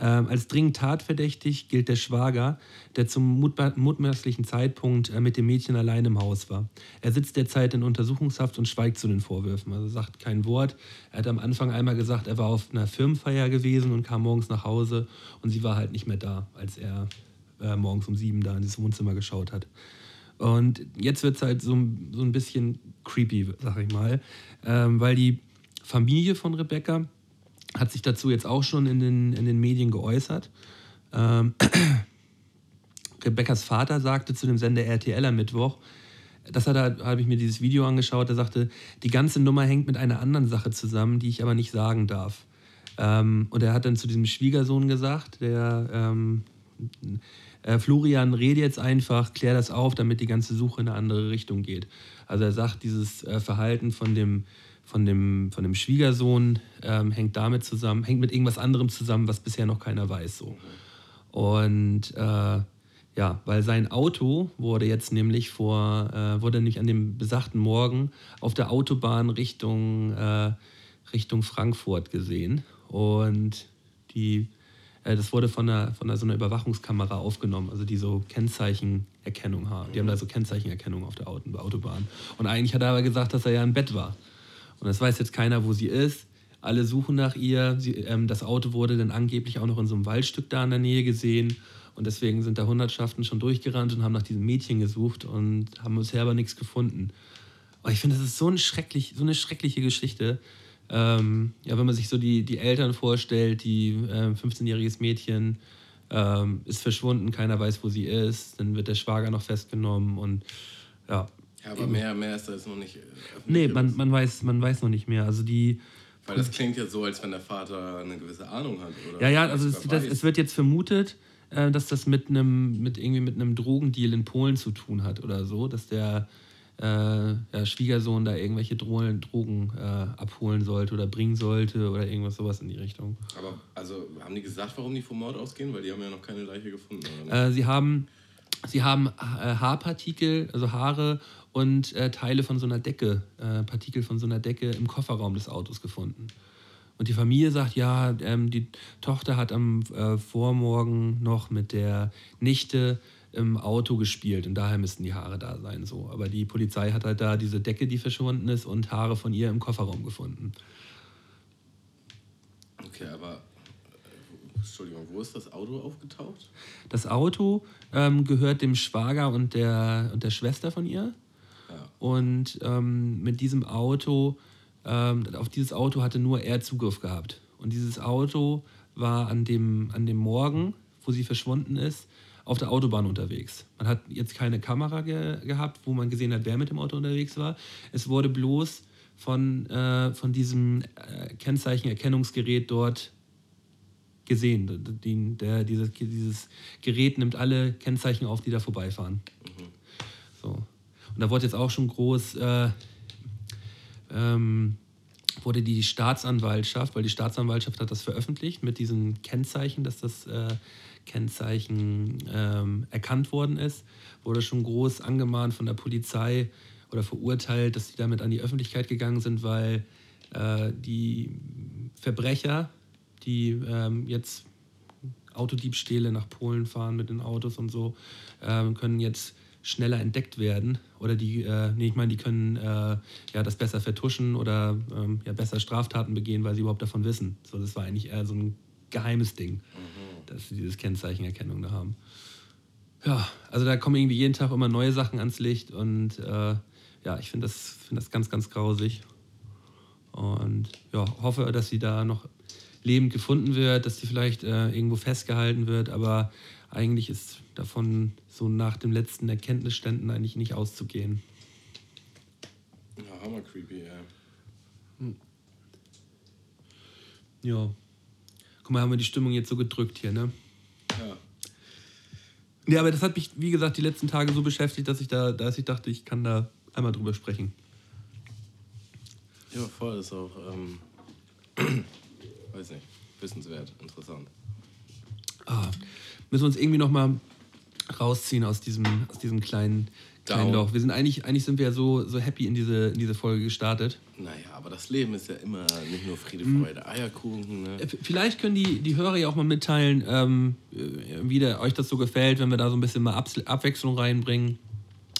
Ähm, als dringend tatverdächtig gilt der Schwager, der zum mutmaßlichen Zeitpunkt äh, mit dem Mädchen allein im Haus war. Er sitzt derzeit in Untersuchungshaft und schweigt zu den Vorwürfen, also sagt kein Wort. Er hat am Anfang einmal gesagt, er war auf einer Firmenfeier gewesen und kam morgens nach Hause und sie war halt nicht mehr da, als er äh, morgens um sieben da in das Wohnzimmer geschaut hat. Und jetzt wird es halt so, so ein bisschen creepy, sag ich mal, ähm, weil die Familie von Rebecca hat sich dazu jetzt auch schon in den, in den Medien geäußert. Ähm, Rebeccas Vater sagte zu dem Sender RTL am Mittwoch, das hat da habe ich mir dieses Video angeschaut, er sagte, die ganze Nummer hängt mit einer anderen Sache zusammen, die ich aber nicht sagen darf. Ähm, und er hat dann zu diesem Schwiegersohn gesagt, der ähm, äh, Florian, rede jetzt einfach, klär das auf, damit die ganze Suche in eine andere Richtung geht. Also er sagt, dieses äh, Verhalten von dem von dem, von dem Schwiegersohn ähm, hängt damit zusammen, hängt mit irgendwas anderem zusammen, was bisher noch keiner weiß. So. Und äh, ja, weil sein Auto wurde jetzt nämlich vor, äh, wurde nicht an dem besagten Morgen auf der Autobahn Richtung, äh, Richtung Frankfurt gesehen. Und die, äh, das wurde von, einer, von einer, so einer Überwachungskamera aufgenommen, also die so Kennzeichenerkennung haben. Die haben da so Kennzeichenerkennung auf der Autobahn. Und eigentlich hat er aber gesagt, dass er ja im Bett war. Und das weiß jetzt keiner, wo sie ist. Alle suchen nach ihr. Sie, ähm, das Auto wurde dann angeblich auch noch in so einem Waldstück da in der Nähe gesehen. Und deswegen sind da Hundertschaften schon durchgerannt und haben nach diesem Mädchen gesucht und haben bisher aber nichts gefunden. Aber ich finde, das ist so, ein schrecklich, so eine schreckliche Geschichte. Ähm, ja, wenn man sich so die, die Eltern vorstellt, die äh, 15-jähriges Mädchen ähm, ist verschwunden, keiner weiß, wo sie ist, dann wird der Schwager noch festgenommen und ja, ja, aber mehr, mehr ist da jetzt noch nicht. Äh, nee, man, man, weiß, man weiß noch nicht mehr. Also die. Weil das klingt ja so, als wenn der Vater eine gewisse Ahnung hat, oder? Ja, ja, also es, das, es wird jetzt vermutet, äh, dass das mit einem, mit irgendwie mit einem Drogendeal in Polen zu tun hat oder so, dass der äh, ja, Schwiegersohn da irgendwelche Drogen, Drogen äh, abholen sollte oder bringen sollte oder irgendwas sowas in die Richtung. Aber also haben die gesagt, warum die vom Mord ausgehen? Weil die haben ja noch keine Leiche gefunden. Äh, sie haben Sie haben äh, Haarpartikel, also Haare und äh, Teile von so einer Decke, äh, Partikel von so einer Decke im Kofferraum des Autos gefunden. Und die Familie sagt, ja, ähm, die Tochter hat am äh, Vormorgen noch mit der Nichte im Auto gespielt und daher müssten die Haare da sein. So. Aber die Polizei hat halt da diese Decke, die verschwunden ist, und Haare von ihr im Kofferraum gefunden. Okay, aber Entschuldigung, wo ist das Auto aufgetaucht? Das Auto ähm, gehört dem Schwager und der, und der Schwester von ihr. Und ähm, mit diesem Auto, ähm, auf dieses Auto hatte nur er Zugriff gehabt. Und dieses Auto war an dem, an dem Morgen, wo sie verschwunden ist, auf der Autobahn unterwegs. Man hat jetzt keine Kamera ge gehabt, wo man gesehen hat, wer mit dem Auto unterwegs war. Es wurde bloß von, äh, von diesem äh, Kennzeichenerkennungsgerät dort gesehen. Die, der, dieses, dieses Gerät nimmt alle Kennzeichen auf, die da vorbeifahren. Und da wurde jetzt auch schon groß, äh, ähm, wurde die Staatsanwaltschaft, weil die Staatsanwaltschaft hat das veröffentlicht mit diesem Kennzeichen, dass das äh, Kennzeichen ähm, erkannt worden ist, wurde schon groß angemahnt von der Polizei oder verurteilt, dass sie damit an die Öffentlichkeit gegangen sind, weil äh, die Verbrecher, die ähm, jetzt Autodiebstähle nach Polen fahren mit den Autos und so, ähm, können jetzt schneller entdeckt werden oder die, äh, nee, ich meine, die können äh, ja das besser vertuschen oder ähm, ja besser Straftaten begehen, weil sie überhaupt davon wissen. So, das war eigentlich eher so ein geheimes Ding, mhm. dass sie dieses Kennzeichenerkennung da haben. Ja, also da kommen irgendwie jeden Tag immer neue Sachen ans Licht und äh, ja, ich finde das, find das ganz, ganz grausig. Und ja, hoffe, dass sie da noch lebend gefunden wird, dass sie vielleicht äh, irgendwo festgehalten wird, aber eigentlich ist davon so nach den letzten Erkenntnisständen eigentlich nicht auszugehen. Ja, hammer creepy, ja. Hm. Ja. Guck mal, haben wir die Stimmung jetzt so gedrückt hier, ne? Ja. Ja, aber das hat mich, wie gesagt, die letzten Tage so beschäftigt, dass ich da, dass ich dachte, ich kann da einmal drüber sprechen. Ja, voll ist auch, ähm, weiß nicht, wissenswert, interessant. Ah, müssen wir uns irgendwie noch mal rausziehen aus diesem, aus diesem kleinen, kein Loch. Wir sind eigentlich, eigentlich sind wir ja so, so happy in diese, in diese Folge gestartet. Naja, aber das Leben ist ja immer nicht nur Friede, Mhm. Freude, Eierkuchen. Ne? Äh, Vielleicht können die, die Hörer ja auch mal mitteilen, ähm, äh, wie der, euch das so gefällt, wenn wir da so ein bisschen mal Abs Abwechslung reinbringen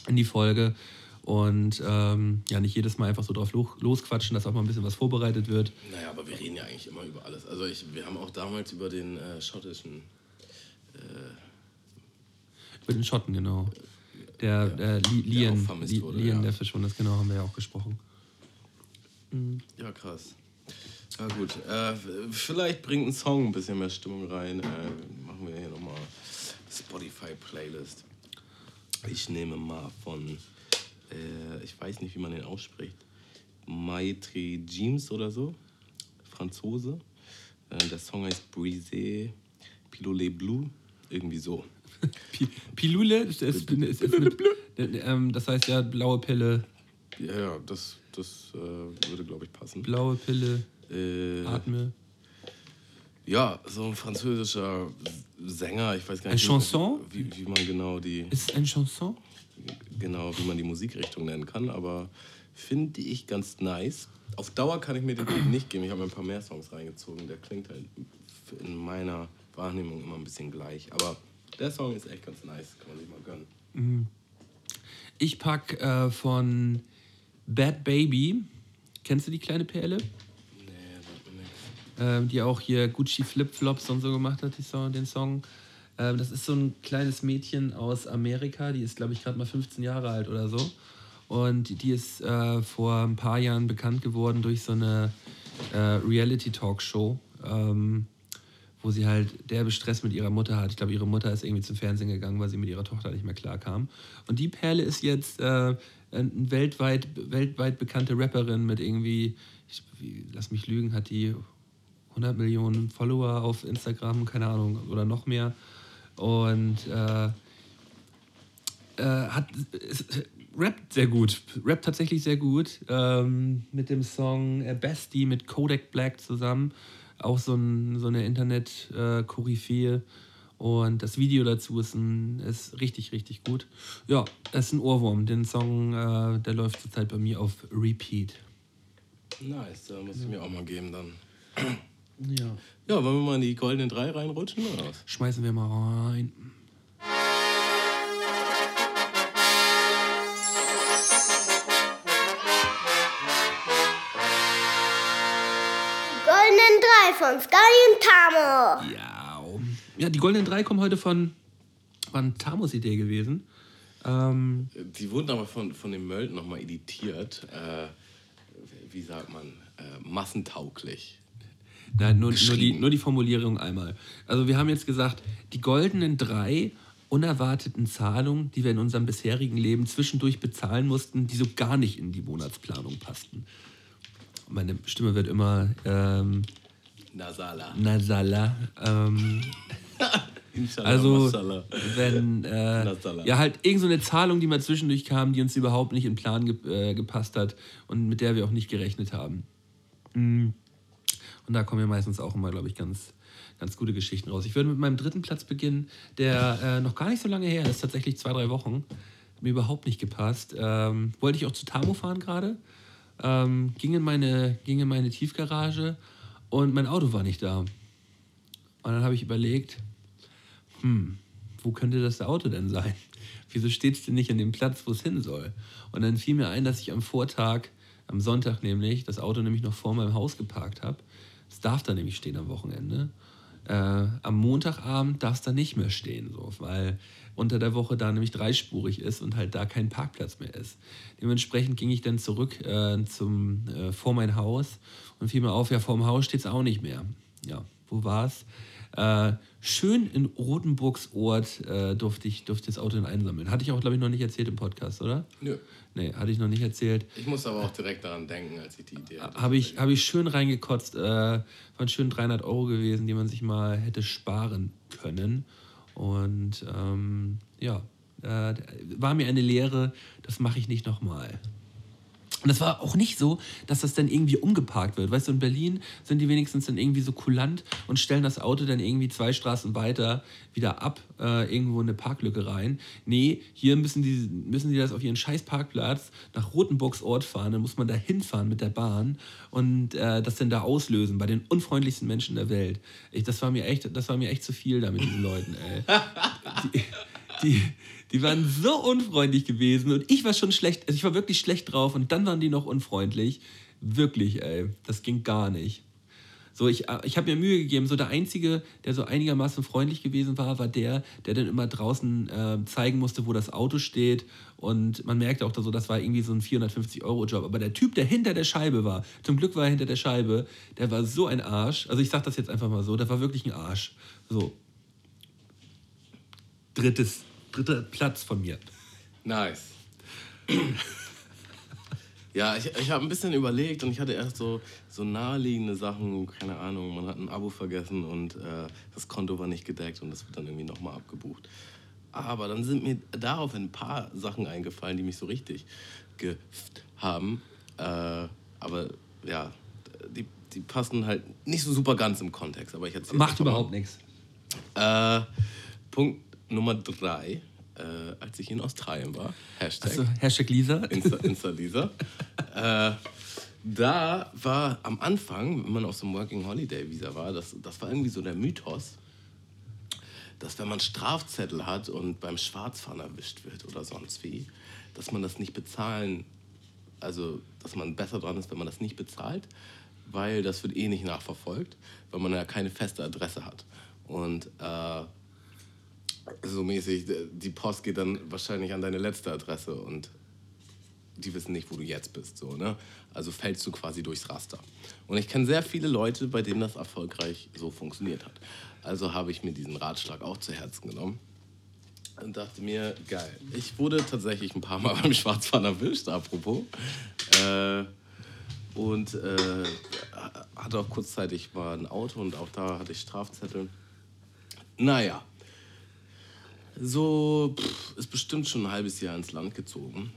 in die Folge. Und ähm, ja, nicht jedes Mal einfach so drauf lo losquatschen, dass auch mal ein bisschen was vorbereitet wird. Naja, aber wir reden ja eigentlich immer über alles. Also ich, wir haben auch damals über den äh, schottischen Über den Schotten, genau. Der, der Li der Lian, auch vermisst Li wurde, Lian ja. der verschwunden ist, genau, haben wir ja auch gesprochen. Ja, krass. Ja gut, äh, vielleicht bringt ein Song ein bisschen mehr Stimmung rein. Äh, machen wir hier nochmal Spotify-Playlist. Ich nehme mal von, äh, ich weiß nicht, wie man den ausspricht, Maitre James oder so, Franzose. Äh, der Song heißt Brisé, Pilole Blue, irgendwie so. Pi Pilule ist, ist, ist, ist mit, ähm, das heißt ja blaue Pille, Ja, ja, das, das äh, würde, glaube ich, passen. blaue Pille, Äh, atme. Ja, so ein französischer Sänger, ich weiß gar Ein nicht, Chanson? wie, wie man genau die Ist es eine Chanson? genau wie man die Musikrichtung nennen kann, aber finde ich ganz nice. Auf Dauer kann ich mir den Beat nicht geben. Ich habe ein paar mehr Songs reingezogen. Der klingt halt in meiner Wahrnehmung immer ein bisschen gleich, aber der Song ist echt ganz nice, kann man sich mal gönnen. Ich pack äh, von Bad Baby. Kennst du die kleine Perle? Nee, sagt mir nichts. ähm, die auch hier Gucci Flip-Flops und so gemacht hat, die Song, den Song. Ähm, das ist so ein kleines Mädchen aus Amerika, die ist, glaube ich, gerade mal 15 Jahre alt oder so. Und die ist äh, vor ein paar Jahren bekannt geworden durch so eine äh, Reality-Talk-Show, ähm, wo sie halt derbe Stress mit ihrer Mutter hat. Ich glaube, ihre Mutter ist irgendwie zum Fernsehen gegangen, weil sie mit ihrer Tochter nicht mehr klarkam. Und die Perle ist jetzt äh, eine weltweit, weltweit bekannte Rapperin mit irgendwie, ich, lass mich lügen, hat die 100 Millionen Follower auf Instagram, keine Ahnung, oder noch mehr. Und äh, äh, hat, ist, rappt sehr gut, rappt tatsächlich sehr gut. Ähm, mit dem Song äh, Bestie mit Kodak Black zusammen. Auch so, ein, so eine Internet-Koryphäe. Und das Video dazu ist, ein, ist richtig, richtig gut. Ja, das ist ein Ohrwurm. Den Song, äh, der läuft zurzeit bei mir auf Repeat. Nice, da muss ich mir auch mal geben dann. Ja. Ja, wollen wir mal in die goldenen drei reinrutschen oder was? Schmeißen wir mal rein. Von Sky und Tamo. Ja. Ja, die goldenen drei kommen heute von, waren Tamos Idee gewesen. Ähm, Die wurden aber von, von dem Möld nochmal editiert. Äh, wie sagt man? Äh, massentauglich. nein, nur, nur, die, nur die Formulierung einmal. Also wir haben jetzt gesagt, die goldenen drei unerwarteten Zahlungen, die wir in unserem bisherigen Leben zwischendurch bezahlen mussten, die so gar nicht in die Monatsplanung passten. Meine Stimme wird immer ähm, Nasala. nasaler. Ähm, Also, wenn äh, Nasala. ja halt irgend so eine Zahlung, die mal zwischendurch kam, die uns überhaupt nicht in Plan ge äh, gepasst hat und mit der wir auch nicht gerechnet haben. Mm. Und da kommen ja meistens auch immer, glaube ich, ganz, ganz gute Geschichten raus. Ich würde mit meinem dritten Platz beginnen, der äh, noch gar nicht so lange her ist, tatsächlich zwei, drei Wochen. Hat mir überhaupt nicht gepasst. Ähm, wollte ich auch zu Tamo fahren gerade. Ähm, ging, in meine, ging in meine Tiefgarage und mein Auto war nicht da. Und dann habe ich überlegt, hm, wo könnte das Auto denn sein? Wieso steht es denn nicht an dem Platz, wo es hin soll? Und dann fiel mir ein, dass ich am Vortag, am Sonntag nämlich, das Auto nämlich noch vor meinem Haus geparkt habe. Es darf da nämlich stehen am Wochenende. Äh, am Montagabend darf es da nicht mehr stehen, so, weil unter der Woche da nämlich dreispurig ist und halt da kein Parkplatz mehr ist. Dementsprechend ging ich dann zurück äh, zum, äh, vor mein Haus und fiel mir auf, ja, vor dem Haus steht es auch nicht mehr. Ja, wo war's? Äh, schön in Rotenburgs Ort äh, durfte, ich, durfte das Auto einsammeln. Hatte ich auch, glaube ich, noch nicht erzählt im Podcast, oder? Nö. Nee, hatte ich noch nicht erzählt. Ich muss aber auch direkt daran denken, als ich die Idee hatte. Habe ich, hab ich schön reingekotzt. Äh, waren schön 300 Euro gewesen, die man sich mal hätte sparen können. Und ähm, ja, äh, war mir eine Lehre, das mache ich nicht nochmal. Und das war auch nicht so, dass das dann irgendwie umgeparkt wird. Weißt du, in Berlin sind die wenigstens dann irgendwie so kulant und stellen das Auto dann irgendwie zwei Straßen weiter wieder ab, äh, irgendwo in eine Parklücke rein. Nee, hier müssen die, müssen die das auf ihren scheiß Parkplatz nach Rotenburgsort fahren. Dann muss man da hinfahren mit der Bahn und äh, das dann da auslösen bei den unfreundlichsten Menschen der Welt. Ich, das, war mir echt, das war mir echt zu viel da mit diesen Leuten, ey. Die, die, die waren so unfreundlich gewesen und ich war schon schlecht, also ich war wirklich schlecht drauf und dann waren die noch unfreundlich. Wirklich, ey, das ging gar nicht. So, ich, äh, ich habe mir Mühe gegeben. So der Einzige, der so einigermaßen freundlich gewesen war, war der, der dann immer draußen äh, zeigen musste, wo das Auto steht. Und man merkte auch, so, das war irgendwie so ein 450-Euro-Job. Aber der Typ, der hinter der Scheibe war, zum Glück war er hinter der Scheibe, der war so ein Arsch. Also ich sage das jetzt einfach mal so, der war wirklich ein Arsch. So. Drittes dritter Platz von mir. Nice. ja, ich, ich habe ein bisschen überlegt und ich hatte erst so, so naheliegende Sachen, keine Ahnung, man hat ein Abo vergessen und äh, das Konto war nicht gedeckt und das wird dann irgendwie nochmal abgebucht. Aber dann sind mir darauf ein paar Sachen eingefallen, die mich so richtig geft haben. Äh, aber ja, die, die passen halt nicht so super ganz im Kontext. Aber ich Macht überhaupt nichts. Äh, Punkt Nummer drei, äh, als ich in Australien war, Hashtag, also, Hashtag Lisa. Insta, Insta Lisa. äh, da war am Anfang, wenn man auf so einem Working Holiday Visa war, das, das war irgendwie so der Mythos, dass wenn man Strafzettel hat und beim Schwarzfahren erwischt wird oder sonst wie, dass man das nicht bezahlen, also dass man besser dran ist, wenn man das nicht bezahlt, weil das wird eh nicht nachverfolgt, weil man ja keine feste Adresse hat. Und äh, so mäßig, die Post geht dann wahrscheinlich an deine letzte Adresse und die wissen nicht, wo du jetzt bist. So, ne? Also fällst du quasi durchs Raster. Und ich kenne sehr viele Leute, bei denen das erfolgreich so funktioniert hat. Also habe ich mir diesen Ratschlag auch zu Herzen genommen und dachte mir, geil. Ich wurde tatsächlich ein paar Mal beim Schwarzfahren erwischt, apropos. Äh, und äh, hatte auch kurzzeitig mal ein Auto und auch da hatte ich Strafzettel. Naja, so pff, ist bestimmt schon ein halbes Jahr ins Land gezogen.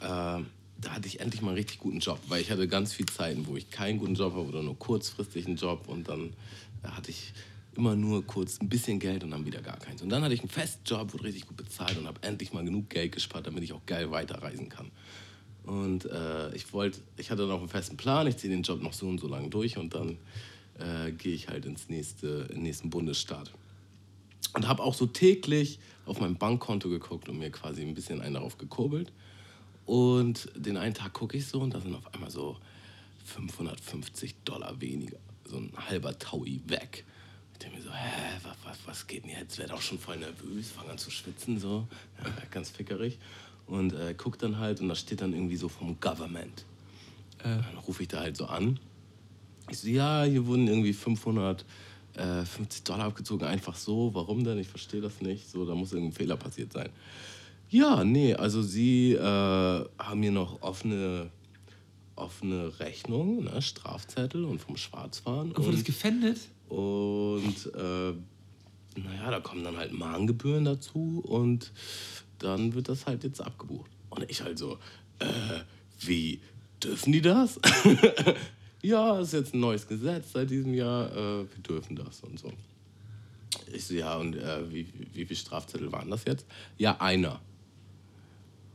Äh, da hatte ich endlich mal einen richtig guten Job, weil ich hatte ganz viele Zeiten, wo ich keinen guten Job habe oder nur kurzfristig einen Job und dann äh, hatte ich immer nur kurz ein bisschen Geld und dann wieder gar keins. Und dann hatte ich einen festen Job, wurde richtig gut bezahlt und habe endlich mal genug Geld gespart, damit ich auch geil weiterreisen kann. Und äh, ich wollte, ich hatte noch einen festen Plan, ich ziehe den Job noch so und so lange durch und dann äh, gehe ich halt ins nächste, in den nächsten Bundesstaat. Und habe auch so täglich auf mein Bankkonto geguckt und mir quasi ein bisschen einen darauf gekurbelt. Und den einen Tag gucke ich so und da sind auf einmal so 550 Dollar weniger. So ein halber Taui weg. Ich denke mir so, hä, was, was, was geht denn jetzt? Werde auch schon voll nervös, fange an zu schwitzen, so. Ja, ganz fickerig. Und äh, guck dann halt und da steht dann irgendwie so vom Government. Äh. Dann rufe ich da halt so an. Ich so, ja, hier wurden irgendwie 500 äh, 50 Dollar abgezogen, einfach so. Warum denn? Ich verstehe das nicht. So, da muss irgendein Fehler passiert sein. Ja, nee, also sie äh, haben mir noch offene, offene Rechnung, ne, Strafzettel und vom Schwarzfahren. Und wurde es gefändet? Und äh, naja, da kommen dann halt Mahngebühren dazu und dann wird das halt jetzt abgebucht. Und ich halt so, äh, wie dürfen die das? ja, ist jetzt ein neues Gesetz seit diesem Jahr, äh, wir dürfen das und so. Ich so, ja, und äh, wie, wie viele Strafzettel waren das jetzt? Ja, einer.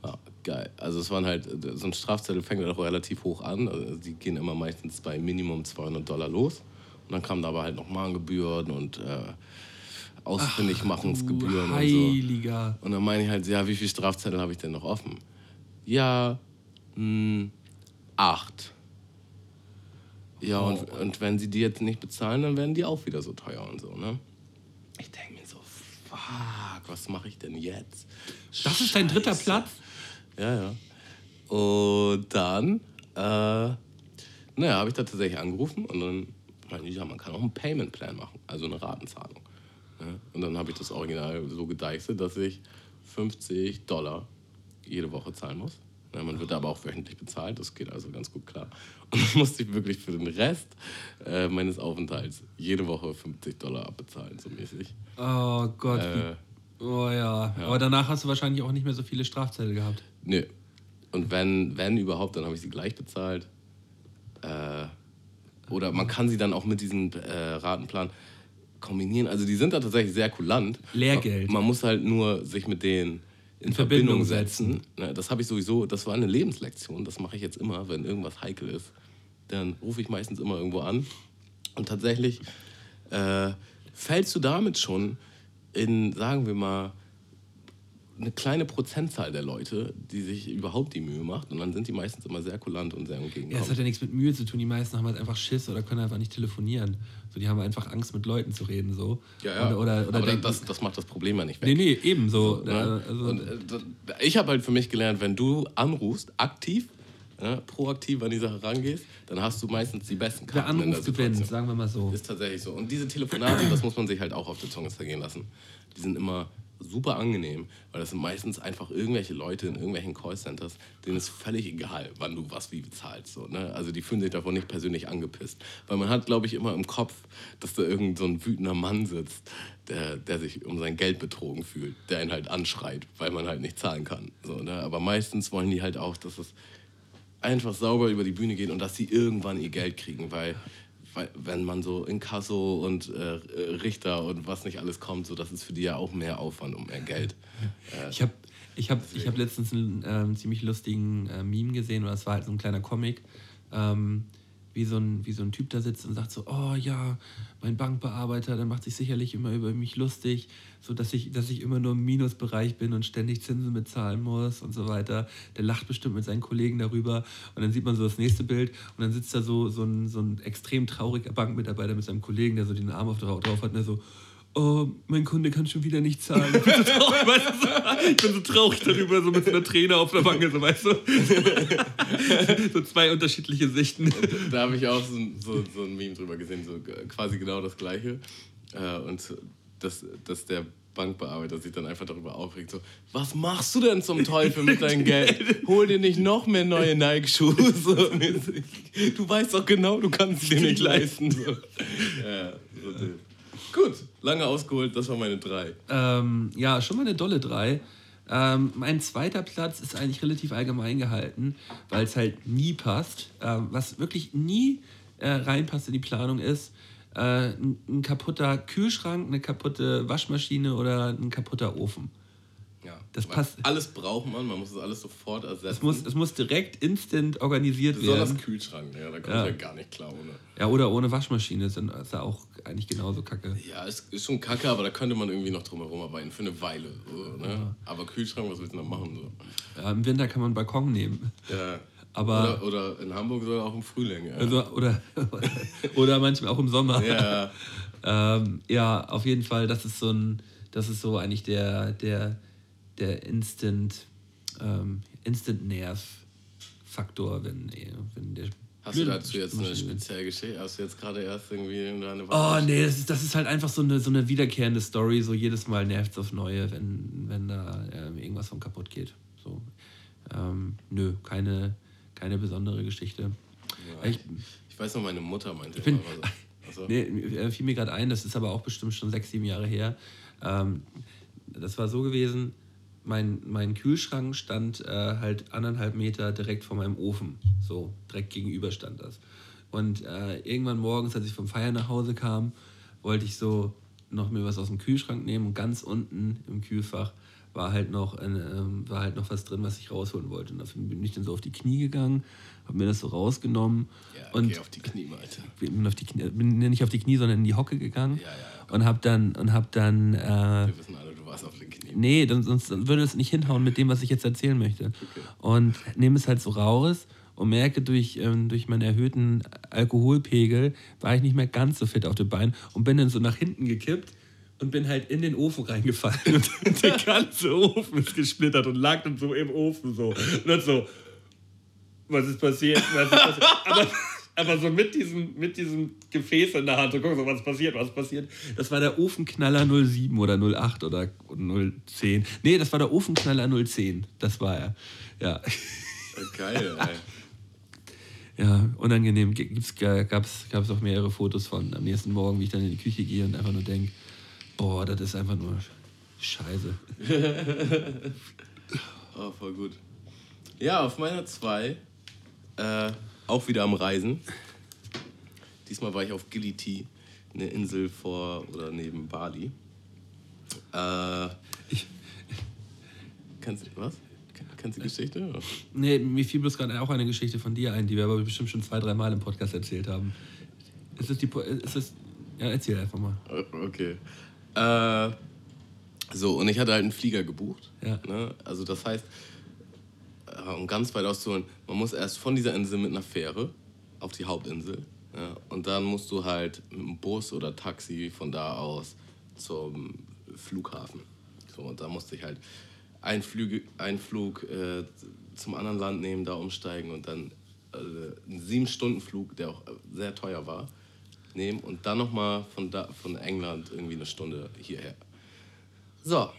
Ja, geil. Also es waren halt, so ein Strafzettel fängt halt auch relativ hoch an. Also die gehen immer meistens bei Minimum 200 Dollar los. Und dann kamen da aber halt noch Mahngebühren und äh, Ausfindigmachungsgebühren und so. Und dann meine ich halt, ja, wie viele Strafzettel habe ich denn noch offen? Ja, mh, hm, acht. Ja, oh. und, und wenn sie die jetzt nicht bezahlen, dann werden die auch wieder so teuer und so, ne? Ich denke mir so, fuck, was mache ich denn jetzt? Das Scheiße. ist dein dritter Platz? Ja, ja. Und dann, äh, naja, habe ich da tatsächlich angerufen und dann meinte ich, ja, man kann auch einen Payment Plan machen, also eine Ratenzahlung. Ne? Und dann habe ich das Original so gedeichselt, dass ich 50 Dollar jede Woche zahlen muss. Ja, man wird aber auch wöchentlich bezahlt, das geht also ganz gut klar. Und dann musste ich wirklich für den Rest äh, meines Aufenthalts jede Woche 50 Dollar abbezahlen, so mäßig. Oh Gott. Äh, oh ja. ja. Aber danach hast du wahrscheinlich auch nicht mehr so viele Strafzettel gehabt. Nee. Und wenn, wenn überhaupt, dann habe ich sie gleich bezahlt. Äh, oder man kann sie dann auch mit diesem äh, Ratenplan kombinieren. Also die sind da tatsächlich sehr kulant. Lehrgeld. Man, man muss halt nur sich mit denen in, Verbindung setzen. Das habe ich sowieso, das war eine Lebenslektion. Das mache ich jetzt immer, wenn irgendwas heikel ist. Dann rufe ich meistens immer irgendwo an. Und tatsächlich äh, fällst du damit schon in, sagen wir mal, eine kleine Prozentzahl der Leute, die sich überhaupt die Mühe macht. Und dann sind die meistens immer sehr kulant und sehr Ja, das hat entgegenkommend. ja nichts mit Mühe zu tun. Die meisten haben halt einfach Schiss oder können einfach nicht telefonieren. So, die haben einfach Angst, mit Leuten zu reden. So. Ja, ja. Oder, oder, oder Aber denken, das, das macht das Problem ja nicht weg. nee, nee, ebenso. Ne? Äh, also, und, äh, ich habe halt für mich gelernt, wenn du anrufst, aktiv, ne, proaktiv an die Sache rangehst, dann hast du meistens die besten Karten der anruft, gewinnt, sagen wir mal so. Ist tatsächlich so. Und diese Telefonate, das muss man sich halt auch auf der Zunge zergehen lassen. Die sind immer super angenehm, weil das sind meistens einfach irgendwelche Leute in irgendwelchen Callcenters, denen ist völlig egal, wann du was wie bezahlst. So, ne? Also die fühlen sich davon nicht persönlich angepisst. Weil man hat, glaube ich, immer im Kopf, dass da irgend so ein wütender Mann sitzt, der, der sich um sein Geld betrogen fühlt, der ihn halt anschreit, weil man halt nicht zahlen kann. So, ne? Aber meistens wollen die halt auch, dass es einfach sauber über die Bühne geht und dass sie irgendwann ihr Geld kriegen, weil, wenn man so Inkasso und äh, Richter und was nicht alles kommt, so das ist für die ja auch mehr Aufwand und mehr Geld. Ich habe ich hab, ich hab letztens einen ähm, ziemlich lustigen äh, Meme gesehen, oder es war halt so ein kleiner Comic, ähm, wie, so ein, wie so ein Typ da sitzt und sagt so, oh ja, mein Bankbearbeiter, der macht sich sicherlich immer über mich lustig, so dass ich, dass ich immer nur im Minusbereich bin und ständig Zinsen bezahlen muss und so weiter. Der lacht bestimmt mit seinen Kollegen darüber und dann sieht man so das nächste Bild und dann sitzt da so, so, ein, so ein extrem trauriger Bankmitarbeiter mit seinem Kollegen, der so den Arm auf drauf, hat und der so, oh, mein Kunde kann schon wieder nicht zahlen. Ich bin so traurig, weißt du, ich bin so traurig darüber, so mit so einer Träne auf der Wange, so weißt du. so zwei unterschiedliche Sichten. Da habe ich auch so, ein- so, so ein Meme drüber gesehen, so quasi genau das gleiche. Äh, und dass, dass der Bankbearbeiter sich dann einfach darüber aufregt, so, was machst du denn zum Teufel mit deinem Geld? Hol dir nicht noch mehr neue Nike-Schuhe. So, du weißt doch genau, du kannst sie dir nicht leisten. So. Ja, so Ding. Gut, lange ausgeholt, das war meine drei. Ähm, ja, schon mal eine dolle 3. Ähm, mein zweiter Platz ist eigentlich relativ allgemein gehalten, weil es halt nie passt. Ähm, was wirklich nie äh, reinpasst in die Planung ist, äh, ein, ein kaputter Kühlschrank, eine kaputte Waschmaschine oder ein kaputter Ofen. Ja, Das passt. Alles braucht man, man muss es alles sofort ersetzen. Es muss, es muss direkt instant organisiert Besonders werden. Kühlschrank, ja, da kommt Ja. ja. gar nicht klar ohne. Ja, oder ohne Waschmaschine ist ist ja auch eigentlich genauso kacke. Ja, es ist schon kacke, aber da könnte man irgendwie noch drum herum arbeiten für eine Weile. So, ne? Aber Kühlschrank, was willst du denn da machen? So? Ja, Im Winter kann man einen Balkon nehmen. Ja. Aber- oder, oder in Hamburg sogar auch im Frühling. Ja. Also, oder, oder manchmal auch im Sommer. ja. Ähm, ja, auf jeden Fall, das ist so ein, das ist so eigentlich der, der, der Instant, ähm, Instant Nerv-Faktor, wenn, wenn der. Hast du dazu jetzt eine spezielle Geschichte? Hast du jetzt gerade erst irgendwie in deine Oh nee, das ist, das ist halt einfach so eine, so eine wiederkehrende Story. So jedes Mal nervt es aufs Neue, wenn, wenn da ähm, irgendwas von kaputt geht. So. Ähm, nö, keine, keine besondere Geschichte. Ja. Ich, Ich weiß noch, meine Mutter meinte bin- immer so. Also, Nee, äh, fiel mir gerade ein, das ist aber auch bestimmt schon sechs, sieben Jahre her. Ähm, das war so gewesen, mein, mein Kühlschrank stand äh, halt anderthalb Meter direkt vor meinem Ofen. So, direkt gegenüber stand das. Und äh, irgendwann morgens, als ich vom Feiern nach Hause kam, wollte ich so noch mir was aus dem Kühlschrank nehmen und ganz unten im Kühlfach war halt noch, ein, ähm, war halt noch was drin, was ich rausholen wollte. Und dafür bin ich dann so auf die Knie gegangen, habe mir das so rausgenommen ja, und geh auf die Knie, Alter. bin, auf die Knie, bin nicht auf die Knie, sondern in die Hocke gegangen Ja, ja, und hab dann und hab dann äh, Wir wissen alle, du warst auf den Knien. nee, dann, sonst würde es nicht hinhauen mit dem, was ich jetzt erzählen möchte. Und nehme es halt so raus und merke durch, ähm, durch meinen erhöhten Alkoholpegel war ich nicht mehr ganz so fit auf den Beinen und bin dann so nach hinten gekippt und bin halt in den Ofen reingefallen und der ganze Ofen ist gesplittert und lag dann so im Ofen so und dann so was ist passiert, was ist passiert? aber, aber so mit diesem, mit diesem Gefäß in der Hand, so guck so, was passiert, was passiert. Das war der Ofenknaller 07 oder 08 oder 010. Nee, das war der Ofenknaller 010. Das war er. Ja. Geil, ey. Ja, unangenehm. Gab es auch mehrere Fotos von am nächsten Morgen, wie ich dann in die Küche gehe und einfach nur denke, boah, das ist einfach nur Scheiße. Oh, voll gut. Ja, auf meiner 2 äh, auch wieder am Reisen. Diesmal war ich auf Giliti, eine Insel vor oder neben Bali. Äh, ich, kennst du was? Kennst du die Geschichte? Nee, mir fiel bloß gerade auch eine Geschichte von dir ein, die wir aber bestimmt schon zwei, drei Mal im Podcast erzählt haben. Ist es die. Ist es, ja, erzähl einfach mal. Okay. Äh, so, und ich hatte halt einen Flieger gebucht. Ja. Ne? Also, das heißt, um ganz weit auszuholen, man muss erst von dieser Insel mit einer Fähre auf die Hauptinsel. Ja? Und dann musst du halt mit einem Bus oder Taxi von da aus zum Flughafen. So, und da musste ich halt einen, Flüge, einen Flug äh, zum anderen Land nehmen, da umsteigen und dann äh, einen Sieben-Stunden-Flug, der auch sehr teuer war, nehmen und dann nochmal von, von England irgendwie eine Stunde hierher. So,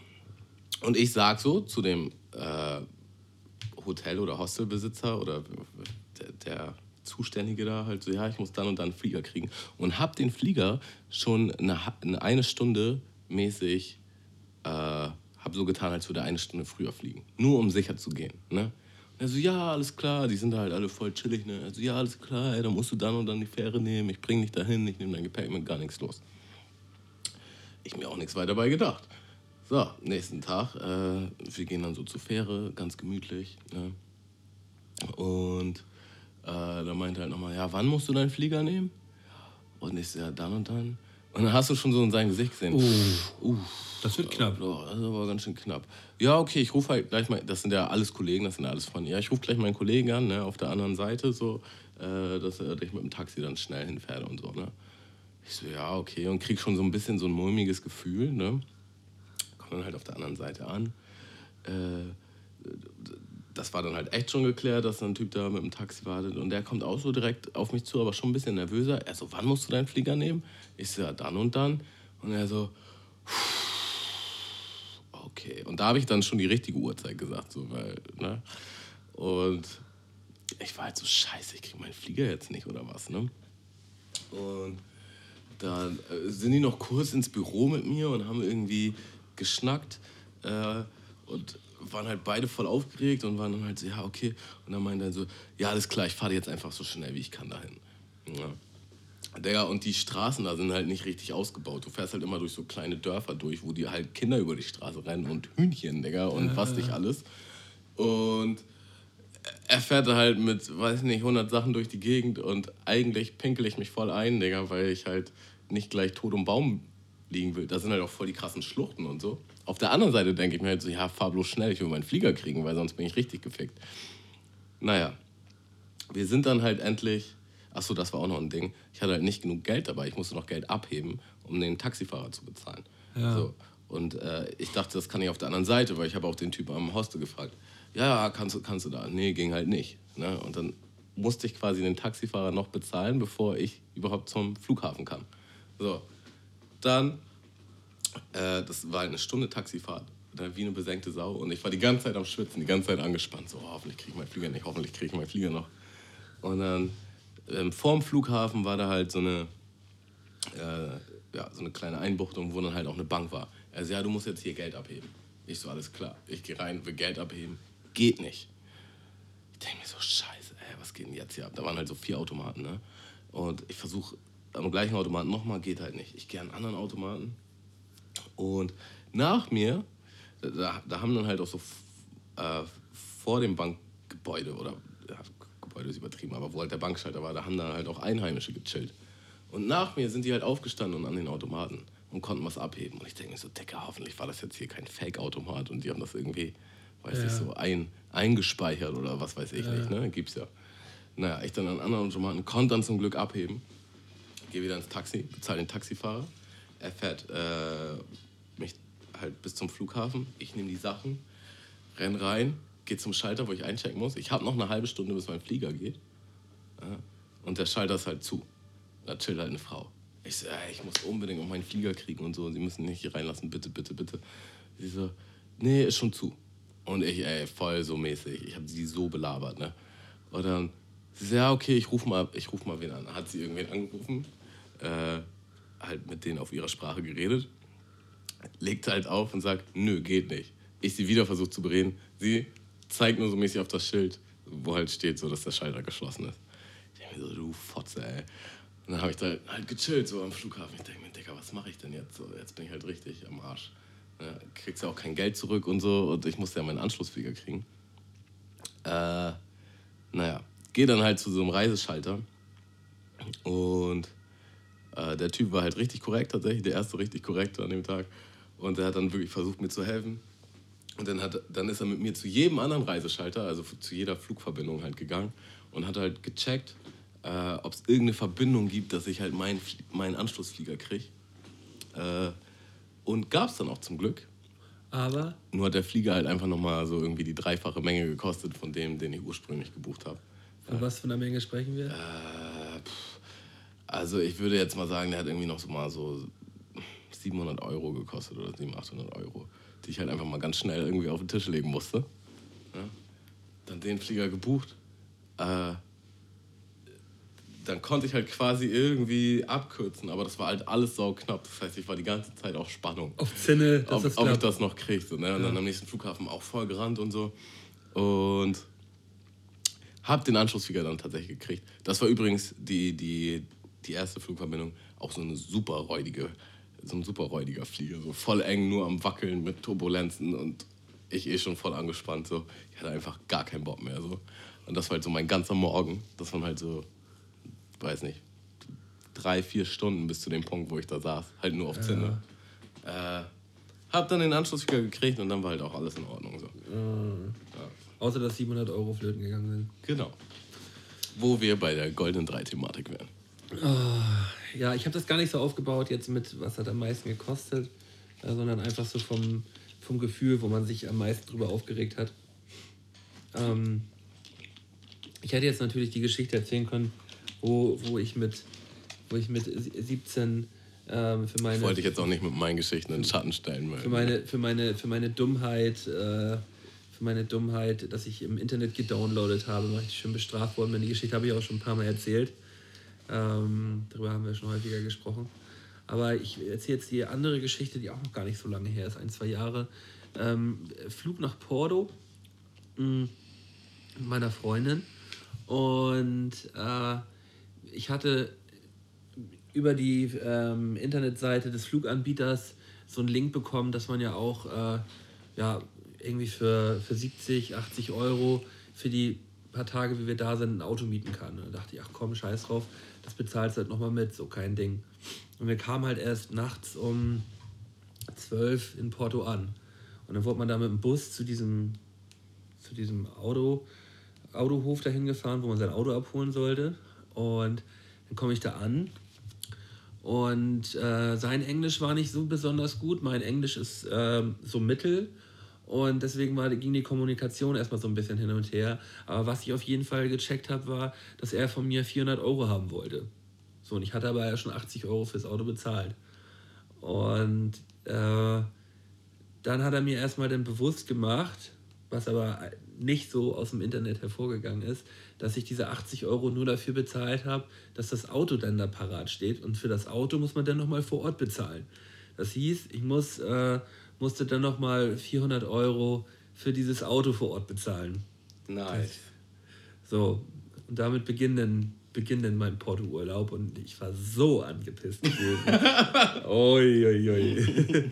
und ich sag so zu dem äh, Hotel- oder Hostelbesitzer oder der, der, Zuständige da halt so, ja, ich muss dann und dann einen Flieger kriegen. Und hab den Flieger schon eine, eine Stunde mäßig äh, habe so getan, als würde er eine Stunde früher fliegen. Nur um sicher zu gehen. Ne? Und er so, ja, alles klar, die sind halt alle voll chillig. Ne? Er so, ja, alles klar, ey, dann musst du dann und dann die Fähre nehmen, ich bring dich dahin, ich nehme dein Gepäck mit, gar nichts los. Ich mir auch nichts weiter dabei gedacht. So, nächsten Tag, äh, wir gehen dann so zur Fähre, ganz gemütlich. Ne? Und äh, da meinte er halt nochmal, ja, wann musst du deinen Flieger nehmen? Und ich so, ja, dann und dann. Und dann hast du schon so in sein Gesicht gesehen. Uh, uh, das wird knapp. Oh, das ist aber ganz schön knapp. Ja, okay, ich rufe halt gleich mal, das sind ja alles Kollegen, das sind ja alles von, ja, ich rufe gleich meinen Kollegen an, ne, auf der anderen Seite, so, äh, dass äh, ich mit dem Taxi dann schnell hinfähre und so, ne. Ich so, ja, okay, und krieg schon so ein bisschen so ein mulmiges Gefühl, ne. Komm dann halt auf der anderen Seite an. Äh, das war dann halt echt schon geklärt, dass ein Typ da mit dem Taxi wartet. Und der kommt auch so direkt auf mich zu, aber schon ein bisschen nervöser. Er so, wann musst du deinen Flieger nehmen? Ich so, ja, dann und dann. Und er so, okay. Und da habe ich dann schon die richtige Uhrzeit gesagt, so, weil, ne? Und ich war halt so, scheiße, ich kriege meinen Flieger jetzt nicht oder was, ne? Und dann äh, sind die noch kurz ins Büro mit mir und haben irgendwie geschnackt. Äh, und waren halt beide voll aufgeregt und waren dann halt so, ja, okay. Und dann meinte er so, ja, alles klar, ich fahre jetzt einfach so schnell, wie ich kann dahin. Ja. Digga, und die Straßen da sind halt nicht richtig ausgebaut. Du fährst halt immer durch so kleine Dörfer durch, wo die halt Kinder über die Straße rennen und Hühnchen, Digga, und was nicht alles. Und er fährt halt mit, weiß nicht, 100 Sachen durch die Gegend und eigentlich pinkel ich mich voll ein, Digga, weil ich halt nicht gleich tot um Baum liegen will. Da sind halt auch voll die krassen Schluchten und so. Auf der anderen Seite denke ich mir halt so, ja, fahr bloß schnell, ich will meinen Flieger kriegen, weil sonst bin ich richtig gefickt. Naja, wir sind dann halt endlich, achso, das war auch noch ein Ding, ich hatte halt nicht genug Geld dabei, ich musste noch Geld abheben, um den Taxifahrer zu bezahlen. Ja. So. Und äh, ich dachte, das kann ich auf der anderen Seite, weil ich habe auch den Typen am Hostel gefragt. Ja, kannst du, kannst du da? Nee, ging halt nicht. Ne? Und dann musste ich quasi den Taxifahrer noch bezahlen, bevor ich überhaupt zum Flughafen kam. So, dann äh, das war eine Stunde Taxifahrt, wie eine besenkte Sau. Und ich war die ganze Zeit am Schwitzen, die ganze Zeit angespannt. So, oh, hoffentlich kriege ich meinen Flieger nicht, hoffentlich kriege ich meinen Flieger noch. Und dann ähm, vorm Flughafen war da halt so eine, äh, ja, so eine kleine Einbuchtung, wo dann halt auch eine Bank war. Also, ja, du musst jetzt hier Geld abheben. Ich so, alles klar. Ich gehe rein, will Geld abheben. Geht nicht. Ich denke mir so, scheiße, ey, was geht denn jetzt hier ab? Da waren halt so vier Automaten, ne? Und ich versuche am gleichen Automaten nochmal, geht halt nicht. Ich gehe an einen anderen Automaten, und nach mir, da, da haben dann halt auch so äh, vor dem Bankgebäude oder ja, Gebäude ist übertrieben, aber wo halt der Bankschalter war, da haben dann halt auch Einheimische gechillt. Und nach mir sind die halt aufgestanden und an den Automaten und konnten was abheben. Und ich denke mir so, Decker, hoffentlich war das jetzt hier kein Fake-Automat und die haben das irgendwie, weiß ja. ich, so ein, eingespeichert oder was weiß ich ja. nicht, ne? Gibt's ja. Naja, ich dann an anderen Automaten konnte dann zum Glück abheben, gehe wieder ins Taxi, bezahle den Taxifahrer. Er fährt äh, mich halt bis zum Flughafen. Ich nehme die Sachen, renn rein, gehe zum Schalter, wo ich einchecken muss. Ich habe noch eine halbe Stunde, bis mein Flieger geht. Ja, und der Schalter ist halt zu. Da chillt halt eine Frau. Ich so, ey, ich muss unbedingt auch meinen Flieger kriegen und so. Sie müssen mich hier reinlassen, bitte, bitte, bitte. Sie so, nee, ist schon zu. Und ich, ey, voll so mäßig. Ich habe sie so belabert, ne? Und dann, ja, okay, ich ruf mal, ruf mal wen an. Hat sie irgendwen angerufen, äh, halt mit denen auf ihrer Sprache geredet legt halt auf und sagt, nö, geht nicht. Ich sie wieder versucht zu bereden. Sie zeigt nur so mäßig auf das Schild, wo halt steht, so, dass der Schalter geschlossen ist. Ich denke mir so, du Fotze, ey. Und dann habe ich da halt gechillt, so am Flughafen. Ich denke mir, Digga, was mache ich denn jetzt? So, jetzt bin ich halt richtig am Arsch. Ja, kriegst ja auch kein Geld zurück und so. Und ich musste ja meinen Anschlussflieger kriegen. Äh, naja, gehe dann halt zu so einem Reiseschalter. Und äh, der Typ war halt richtig korrekt tatsächlich, der erste richtig korrekte an dem Tag. Und er hat dann wirklich versucht, mir zu helfen. Und dann, hat, dann ist er mit mir zu jedem anderen Reiseschalter, also zu jeder Flugverbindung halt gegangen und hat halt gecheckt, äh, ob es irgendeine Verbindung gibt, dass ich halt meinen mein Anschlussflieger kriege. Äh, und gab es dann auch zum Glück. Aber? Nur hat der Flieger halt einfach nochmal so irgendwie die dreifache Menge gekostet von dem, den ich ursprünglich gebucht habe. Von was für einer Menge sprechen wir? Äh, also ich würde jetzt mal sagen, der hat irgendwie noch so mal so 700 Euro gekostet oder 700, 800 Euro, die ich halt einfach mal ganz schnell irgendwie auf den Tisch legen musste. Ja? Dann den Flieger gebucht. Äh, dann konnte ich halt quasi irgendwie abkürzen, aber das war halt alles sau knapp. Das heißt, ich war die ganze Zeit auf Spannung. Auf Zinne, ob, ob ich das noch kriege. So, ne? Und ja. dann am nächsten Flughafen auch voll gerannt und so. Und hab den Anschlussflieger dann tatsächlich gekriegt. Das war übrigens die, die, die erste Flugverbindung, auch so eine super räudige, so ein super räudiger Flieger. So voll eng, nur am Wackeln mit Turbulenzen und ich eh schon voll angespannt. So. Ich hatte einfach gar keinen Bock mehr. So. Und das war halt so mein ganzer Morgen. Das waren halt so weiß nicht, drei, vier Stunden bis zu dem Punkt, wo ich da saß. Halt nur auf Zinne. Ja. Äh, hab dann den Anschluss wieder gekriegt und dann war halt auch alles in Ordnung. So. Mhm. Ja. Außer, dass 700 Euro flöten gegangen sind. Genau. Wo wir bei der goldenen Drei-Thematik wären. Oh, ja, ich habe das gar nicht so aufgebaut jetzt mit, was hat am meisten gekostet, äh, sondern einfach so vom, vom Gefühl, wo man sich am meisten drüber aufgeregt hat. Ähm, ich hätte jetzt natürlich die Geschichte erzählen können, wo, wo ich mit, wo ich mit 17 ähm, für meine. Wollte ich jetzt auch nicht mit meinen Geschichten in den Schatten stellen. Für meine, für meine, für meine Dummheit, äh, für meine Dummheit, dass ich im Internet gedownloadet habe, weil ich schön bestraft worden. Die Geschichte habe ich auch schon ein paar Mal erzählt. Ähm, darüber haben wir schon häufiger gesprochen. Aber ich erzähle jetzt die andere Geschichte, die auch noch gar nicht so lange her ist, ein, zwei Jahre. Ähm, Flug nach Porto mm, mit meiner Freundin. Und äh, ich hatte über die ähm, Internetseite des Fluganbieters so einen Link bekommen, dass man ja auch äh, ja, irgendwie für, für 70, 80 Euro für die paar Tage, wie wir da sind, ein Auto mieten kann. Und da dachte ich, ach komm, scheiß drauf, das bezahlst du halt nochmal mit, so kein Ding. Und wir kamen halt erst nachts um 12 in Porto an. Und dann wurde man da mit dem Bus zu diesem, zu diesem Auto, Autohof dahin gefahren, wo man sein Auto abholen sollte. Und dann komme ich da an und äh, sein Englisch war nicht so besonders gut. Mein Englisch ist äh, so mittel. Und deswegen war, ging die Kommunikation erstmal so ein bisschen hin und her. Aber was ich auf jeden Fall gecheckt habe, war, dass er von mir 400 Euro haben wollte. So, und ich hatte aber ja schon 80 Euro fürs Auto bezahlt. Und äh, dann hat er mir erstmal dann bewusst gemacht, was aber nicht so aus dem Internet hervorgegangen ist, dass ich diese 80 Euro nur dafür bezahlt habe, dass das Auto dann da parat steht. Und für das Auto muss man dann nochmal vor Ort bezahlen. Das hieß, ich muss, äh, musste dann nochmal 400 Euro für dieses Auto vor Ort bezahlen. Nice. So, und damit beginnt dann, beginnt dann mein Porto-Urlaub und ich war so angepisst gewesen. oi, oi, oi.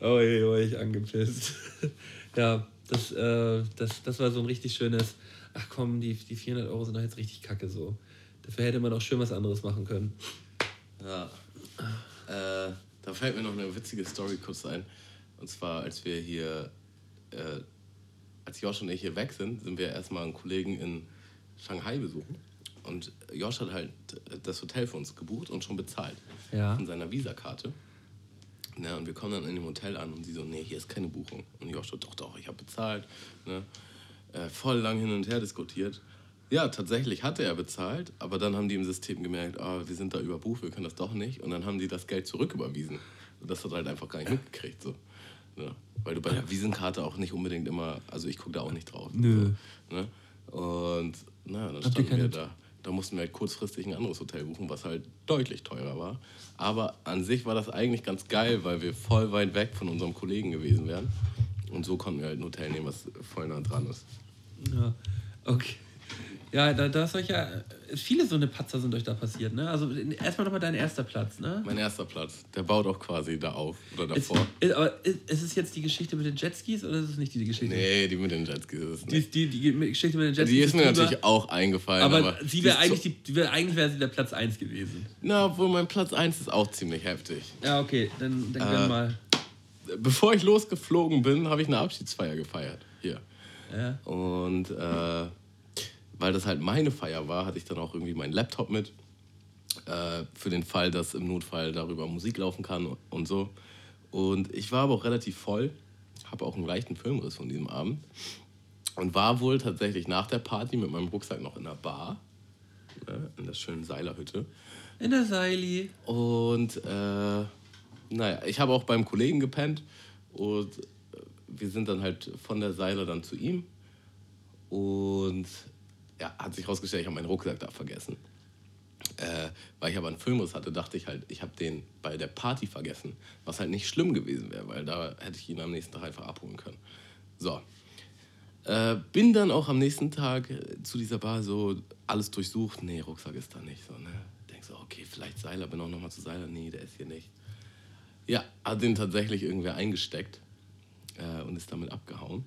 oi, oi, ich angepisst. ja, das, äh, das, das war so ein richtig schönes, ach komm, die, die 400 Euro sind doch jetzt richtig kacke so. Dafür hätte man auch schön was anderes machen können. Ja. Äh, da fällt mir noch eine witzige Story kurz ein. Und zwar, als wir hier, äh, als Josh und ich hier weg sind, sind wir erstmal einen Kollegen in Shanghai besuchen. Und Josh hat halt das Hotel für uns gebucht und schon bezahlt. Ja. Von seiner Visakarte. Ne, und wir kommen dann in dem Hotel an und sie so, nee, hier ist keine Buchung. Und Joshua, doch, doch, ich habe bezahlt. Ne? Äh, voll lang hin und her diskutiert. Ja, tatsächlich hatte er bezahlt, aber dann haben die im System gemerkt, ah, wir sind da überbucht, wir können das doch nicht. Und dann haben die das Geld zurücküberwiesen. Und das hat halt einfach gar nicht mitgekriegt. So. Ne? Weil du bei der Wiesenkarte auch nicht unbedingt immer, also ich gucke da auch nicht drauf. Nö. So, ne? Und naja, dann standen wir da da mussten wir halt kurzfristig ein anderes Hotel buchen, was halt deutlich teurer war. Aber an sich war das eigentlich ganz geil, weil wir voll weit weg von unserem Kollegen gewesen wären. Und so konnten wir halt ein Hotel nehmen, was voll nah dran ist. Ja, okay. Ja, da, da ist euch ja. Viele so eine Patzer sind euch da passiert, ne? Also erstmal nochmal dein erster Platz, ne? Mein erster Platz. Der baut auch quasi da auf oder davor. ist, aber ist, ist es jetzt die Geschichte mit den Jetskis oder ist es nicht die Geschichte? Nee, die mit den Jetskis ist es Die, nicht. die, die, die Geschichte mit den Jetskis Die ist mir natürlich auch eingefallen. Aber, Aber, sie die wäre eigentlich, so- die, die wär, eigentlich wäre sie der Platz 1 gewesen. Na, obwohl mein Platz 1 ist auch ziemlich heftig. Ja, okay, dann, dann Äh, mal. Bevor ich losgeflogen bin, habe ich eine Abschiedsfeier gefeiert. Hier. Ja. Und äh, weil das halt meine Feier war, hatte ich dann auch irgendwie meinen Laptop mit. Äh, für den Fall, dass im Notfall darüber Musik laufen kann und so. Und ich war aber auch relativ voll, habe auch einen leichten Filmriss von diesem Abend. Und war wohl tatsächlich nach der Party mit meinem Rucksack noch in der Bar, ne, in der schönen Seilerhütte. In der Seili. Und äh, naja, ich habe auch beim Kollegen gepennt und äh, wir sind dann halt von der Seile dann zu ihm. Und ja, hat sich rausgestellt, ich habe meinen Rucksack da vergessen. Äh, weil ich aber einen Filmriss hatte, dachte ich halt, ich habe den bei der Party vergessen. Was halt nicht schlimm gewesen wäre, weil da hätte ich ihn am nächsten Tag einfach abholen können. So. Äh, bin dann auch am nächsten Tag äh, zu dieser Bar so alles durchsucht. Nee, Rucksack ist da nicht. So, ne? Denk so, okay, vielleicht Seiler, bin auch nochmal zu Seiler. Nee, der ist hier nicht. Ja, hat den tatsächlich irgendwer eingesteckt äh, und ist damit abgehauen.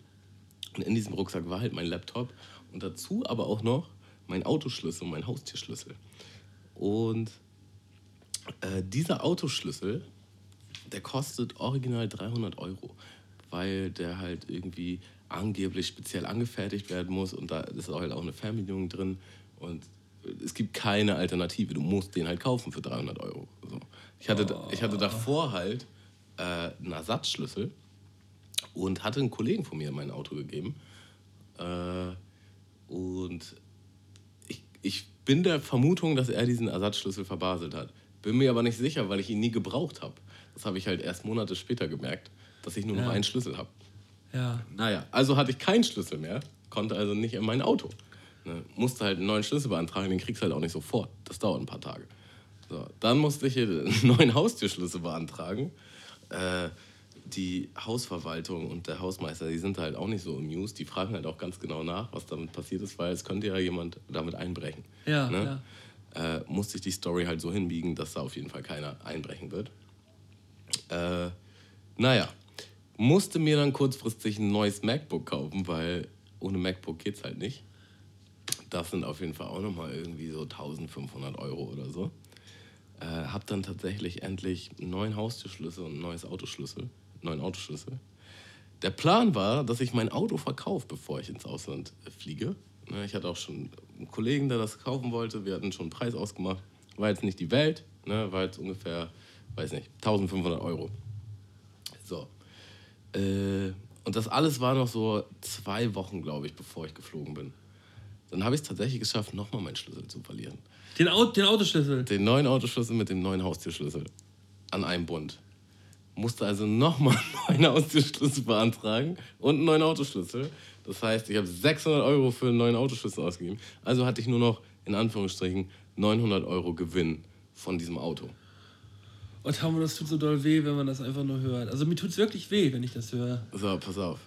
Und in diesem Rucksack war halt mein Laptop und dazu aber auch noch mein Autoschlüssel mein Haustierschlüssel. Und äh, dieser Autoschlüssel, der kostet original 300 Euro, weil der halt irgendwie angeblich speziell angefertigt werden muss und da ist halt auch eine Fernbedienung drin und es gibt keine Alternative. Du musst den halt kaufen für 300 Euro. So. Ich, hatte, ich hatte davor halt äh, einen Ersatzschlüssel und hatte einen Kollegen von mir mein Auto gegeben. Äh, und ich, ich bin der Vermutung, dass er diesen Ersatzschlüssel verbaselt hat. Bin mir aber nicht sicher, weil ich ihn nie gebraucht habe. Das habe ich halt erst Monate später gemerkt, dass ich nur noch Ja. einen Schlüssel habe. Ja. Naja, also hatte ich keinen Schlüssel mehr, konnte also nicht in mein Auto. Ne, musste halt einen neuen Schlüssel beantragen, den kriegst du halt auch nicht sofort. Das dauert ein paar Tage. So, dann musste ich hier einen neuen Haustürschlüssel beantragen. Äh, die Hausverwaltung und der Hausmeister, die sind halt auch nicht so amused. Die fragen halt auch ganz genau nach, was damit passiert ist, weil es könnte ja jemand damit einbrechen. Ja, ne? Äh, musste ich die Story halt so hinbiegen, dass da auf jeden Fall keiner einbrechen wird. Äh, naja, musste mir dann kurzfristig ein neues MacBook kaufen, weil ohne MacBook geht's halt nicht. Das sind auf jeden Fall auch nochmal irgendwie so 1500 Euro oder so. Äh, hab dann tatsächlich endlich einen neuen Haustürschlüssel und ein neues Autoschlüssel, neuen Autoschlüssel. Der Plan war, dass ich mein Auto verkaufe, bevor ich ins Ausland fliege. Ne, Ich hatte auch schon einen Kollegen, der das kaufen wollte. Wir hatten schon einen Preis ausgemacht. War jetzt nicht die Welt, ne? war jetzt ungefähr, weiß nicht, 1500 Euro. So. Äh, und das alles war noch so zwei Wochen, glaube ich, bevor ich geflogen bin. Dann habe ich es tatsächlich geschafft, nochmal meinen Schlüssel zu verlieren. Den, Au den Autoschlüssel. Den neuen Autoschlüssel mit dem neuen Haustürschlüssel an einem Bund. Musste also nochmal einen neuen beantragen und einen neuen Autoschlüssel. Das heißt, ich habe 600 Euro für einen neuen Autoschlüssel ausgegeben. Also hatte ich nur noch, in Anführungsstrichen, 900 Euro Gewinn von diesem Auto. Und Tamo, das tut so doll weh, wenn man das einfach nur hört. Also mir tut es wirklich weh, wenn ich das höre. So, pass auf.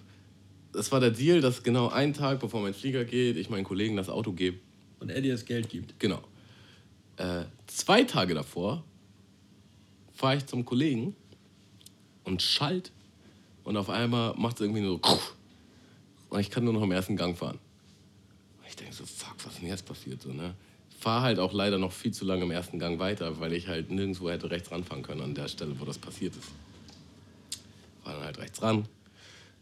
Das war der Deal, dass genau einen Tag, bevor mein Flieger geht, ich meinen Kollegen das Auto gebe. Und er dir das Geld gibt. Genau. Äh, zwei Tage davor fahre ich zum Kollegen und schalt und auf einmal macht es irgendwie nur so und ich kann nur noch im ersten Gang fahren. Und ich denke so, fuck, was ist denn jetzt passiert? So, ne? Ich fahre halt auch leider noch viel zu lange im ersten Gang weiter, weil ich halt nirgendwo hätte rechts ranfahren können an der Stelle, wo das passiert ist. Fahr dann halt rechts ran,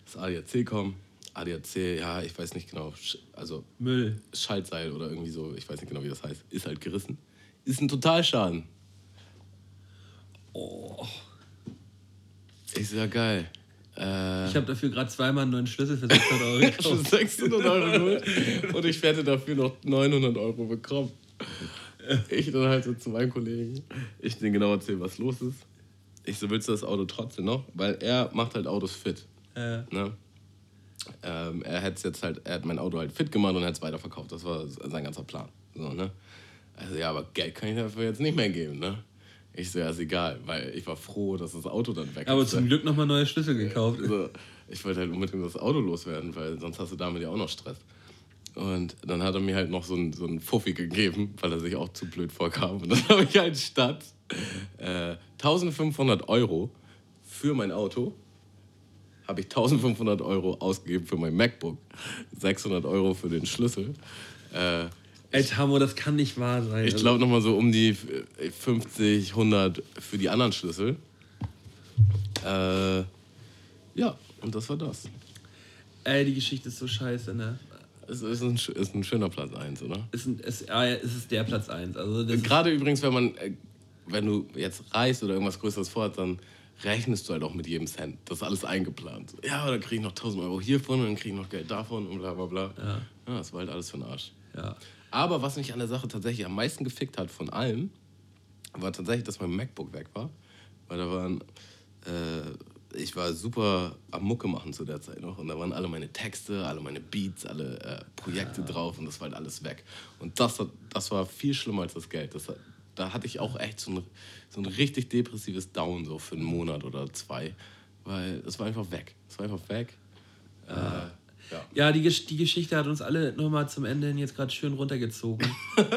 das ADAC kommt. ADAC, ja, ich weiß nicht genau, also Müll. Schaltseil oder irgendwie so, ich weiß nicht genau, wie das heißt, ist halt gerissen. Ist ein Totalschaden. Oh. Ist ja geil. Äh, Ich habe dafür gerade zweimal einen neuen Schlüssel für 600 Euro schon gekauft. 600 Euro geholt und ich werde dafür noch 900 Euro bekommen. Ich dann halt so zu meinem Kollegen, ich den genau erzählen, was los ist. Ich so, willst du das Auto trotzdem noch? Weil er macht halt Autos fit. Äh, Ne? Ähm, er hat jetzt halt, er hat mein Auto halt fit gemacht und hat es weiterverkauft. Das war sein ganzer Plan. So, ne? Also ja, aber Geld kann ich dafür jetzt nicht mehr geben, ne? Ich so, ja, ist egal, weil ich war froh, dass das Auto dann weg aber ist. zum Glück nochmal neue Schlüssel gekauft. So, ich wollte halt unbedingt das Auto loswerden, weil sonst hast du damit ja auch noch Stress. Und dann hat er mir halt noch so einen, so einen Fuffi gegeben, weil er sich auch zu blöd vorkam. Und dann habe ich halt statt äh, 1500 Euro für mein Auto, habe ich 1500 Euro ausgegeben für mein MacBook, 600 Euro für den Schlüssel. Äh, Ey, Tamo, das kann nicht wahr sein. ich Also, glaube nochmal so um die 50, 100 für die anderen Schlüssel. Äh, ja, und das war das. ey, die Geschichte ist so scheiße, ne? Es ist ein, ist ein schöner Platz 1, oder? Ist ein, ist, ja, es ist der Platz 1. Also Gerade übrigens, wenn man, äh, wenn du jetzt reist oder irgendwas Größeres vorhast, dann rechnest du halt auch mit jedem Cent. Das ist alles eingeplant. Ja, dann kriege ich noch 1000 Euro hiervon und dann kriege ich noch Geld davon und bla bla bla. Ja. ja, das war halt alles für den Arsch. ja. Aber was mich an der Sache tatsächlich am meisten gefickt hat von allem, war tatsächlich, dass mein MacBook weg war. Weil da waren, äh, ich war super am Mucke machen zu der Zeit noch. Und da waren alle meine Texte, alle meine Beats, alle äh, Projekte drauf und das war halt alles weg. Und das, das war viel schlimmer als das Geld. Das, da hatte ich auch echt so ein, so ein richtig depressives Down so für einen Monat oder zwei. Weil es war einfach weg. Es war einfach weg. Äh, ja. Ja, die, die Geschichte hat uns alle nochmal zum Ende hin jetzt gerade schön runtergezogen.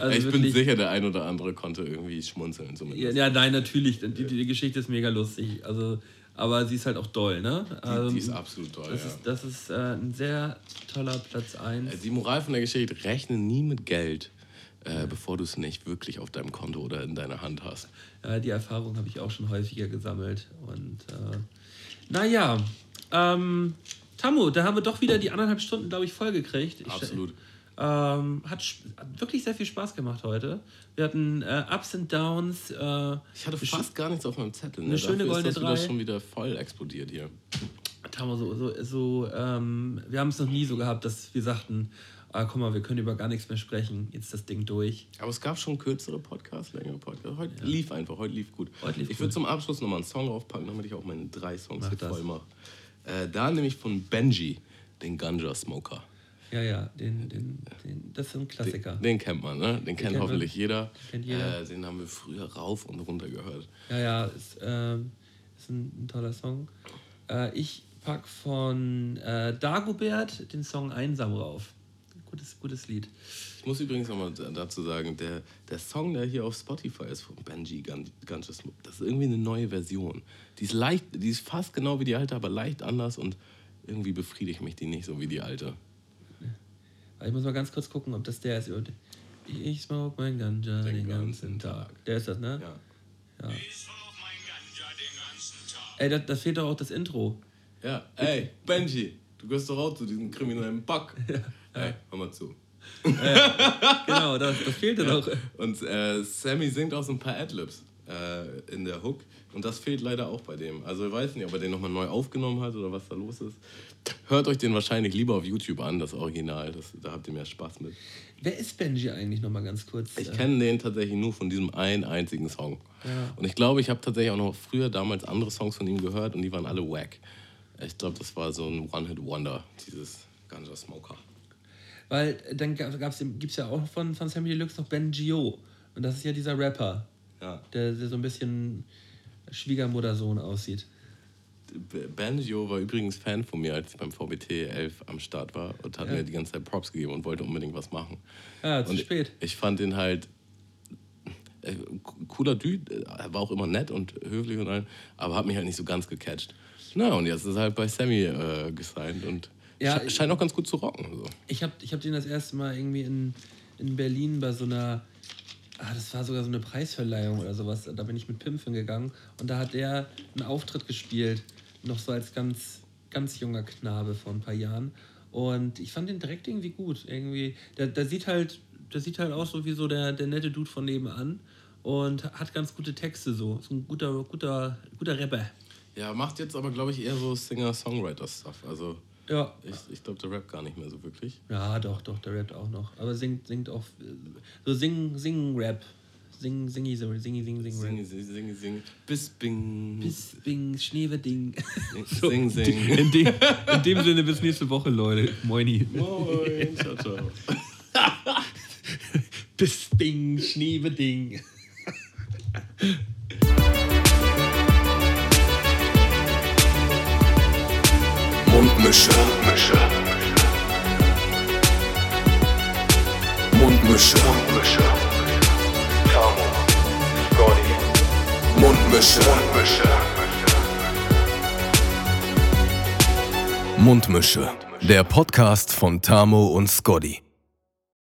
Also ich bin wirklich- sicher, der ein oder andere konnte irgendwie schmunzeln zumindest. Ja, ja, nein, natürlich. Die, die, Geschichte ist mega lustig. Also, aber sie ist halt auch doll, ne? Die, die ist Ähm, absolut toll. Das ja. ist, das ist äh, ein sehr toller Platz 1. Äh, Die Moral von der Geschichte, rechne nie mit Geld, äh, bevor du es nicht wirklich auf deinem Konto oder in deiner Hand hast. Ja, die Erfahrung habe ich auch schon häufiger gesammelt. Und äh, naja, ähm, Tammo, da haben wir doch wieder die anderthalb Stunden, glaube ich, voll gekriegt. Ich, Absolut. Ähm, hat, hat wirklich sehr viel Spaß gemacht heute. Wir hatten äh, Ups und Downs. Äh, Ich hatte fast gar nichts auf meinem Zettel. Ne? Eine schöne Dafür goldene ist das wieder Drei. schon wieder voll explodiert hier. Tammo, so, so, so ähm, wir haben es noch nie so gehabt, dass wir sagten, ah, guck mal, wir können über gar nichts mehr sprechen. Jetzt das Ding durch. Aber es gab schon kürzere Podcasts, längere Podcasts. Heute lief einfach, heute lief gut. Heute lief ich würde zum Abschluss nochmal einen Song aufpacken, damit ich auch meine drei Songs Mach hier das. voll mache. Äh, da nämlich von Benji, den Ganja Smoker. Ja, ja, den, den, den, das ist ein Klassiker. Den, den kennt man, ne? Den kennt kennt hoffentlich jeder. Kennt jeder. Äh, den haben wir früher rauf und runter gehört. Ja, ja, ist, ähm, ist ein, ein toller Song. Äh, ich pack von äh, Dagobert den Song Einsam rauf. Gutes, gutes Lied. Ich muss übrigens nochmal dazu sagen, der, der Song, der hier auf Spotify ist von Benji Gunja Smoke, das ist irgendwie eine neue Version. Die ist leicht, die ist fast genau wie die alte, aber leicht anders und irgendwie befriedigt mich die nicht so wie die alte. Ich muss mal ganz kurz gucken, ob das der ist. Ich smoke mein Ganja den, Den ganzen ganzen Tag. Der ist das, ne? Ja. Ja. Ey, das, das fehlt doch auch das Intro. Ja, ey, Benji, du gehörst doch auch zu diesem kriminellen Bug. Hör mal zu. Genau, das, das fehlte doch. Und äh, Sammy singt auch so ein paar Adlibs äh, in der Hook. Und das fehlt leider auch bei dem. Also ich weiß nicht, ob er den nochmal neu aufgenommen hat oder was da los ist. Hört euch den wahrscheinlich lieber auf YouTube an, das Original. Das, da habt ihr mehr Spaß mit. Wer ist Benji eigentlich nochmal ganz kurz? Ich Äh, kenne den tatsächlich nur von diesem einen einzigen Song. Ja. Und ich glaube, ich habe tatsächlich auch noch früher damals andere Songs von ihm gehört und die waren alle wack. Ich glaube, das war so ein One-Hit-Wonder, dieses Ganja Smoker. Weil äh, dann gibt es ja auch von, von Sammy Deluxe noch Ben Gio. Und das ist ja dieser Rapper, Ja. der, der so ein bisschen Schwiegermuttersohn aussieht. B- Banjo war übrigens Fan von mir, als ich beim VBT 11 am Start war und hat Ja. mir die ganze Zeit Props gegeben und wollte unbedingt was machen. Ah, zu und spät. Ich fand ihn halt äh, cooler Dude, äh, er war auch immer nett und höflich und all, aber hat mich halt nicht so ganz gecatcht. Na, und jetzt ist er halt bei Sammy äh, gesigned und Ja, sche- scheint auch ganz gut zu rocken. So. Ich habe ich hab den das erste Mal irgendwie in, in Berlin bei so einer, ah, das war sogar so eine Preisverleihung oder sowas. Da bin ich mit Pimpfen gegangen und da hat der einen Auftritt gespielt, noch so als ganz, ganz junger Knabe vor ein paar Jahren. Und ich fand den direkt irgendwie gut. Irgendwie, der, der sieht halt, der sieht halt aus so wie so der, der nette Dude von nebenan und hat ganz gute Texte so. Ist ein guter, guter, guter Rapper. Ja, macht jetzt aber, glaube ich, eher so Singer-Songwriter-Stuff. Also Ja. ich, ich glaube, der Rap gar nicht mehr so wirklich. Ja, doch, doch, der rappt auch noch. Aber singt, singt auch so Sing, Sing-Rap. Sing, singi, so, singi, sing, sing, Sing, rap. sing, sing, sing. Bis bing. Bis, bing, Schneewerding. Sing, sing. In dem, in dem Sinne, bis nächste Woche, Leute. Moini. Moin, ciao, ciao. Bis, bing, Schneewerding. Mundmische. Mundmische. Mundmische. Mundmische. Tamo. Scotty. Mundmische. Mundmische. Mundmische. Der Podcast von Tamo und Scotty.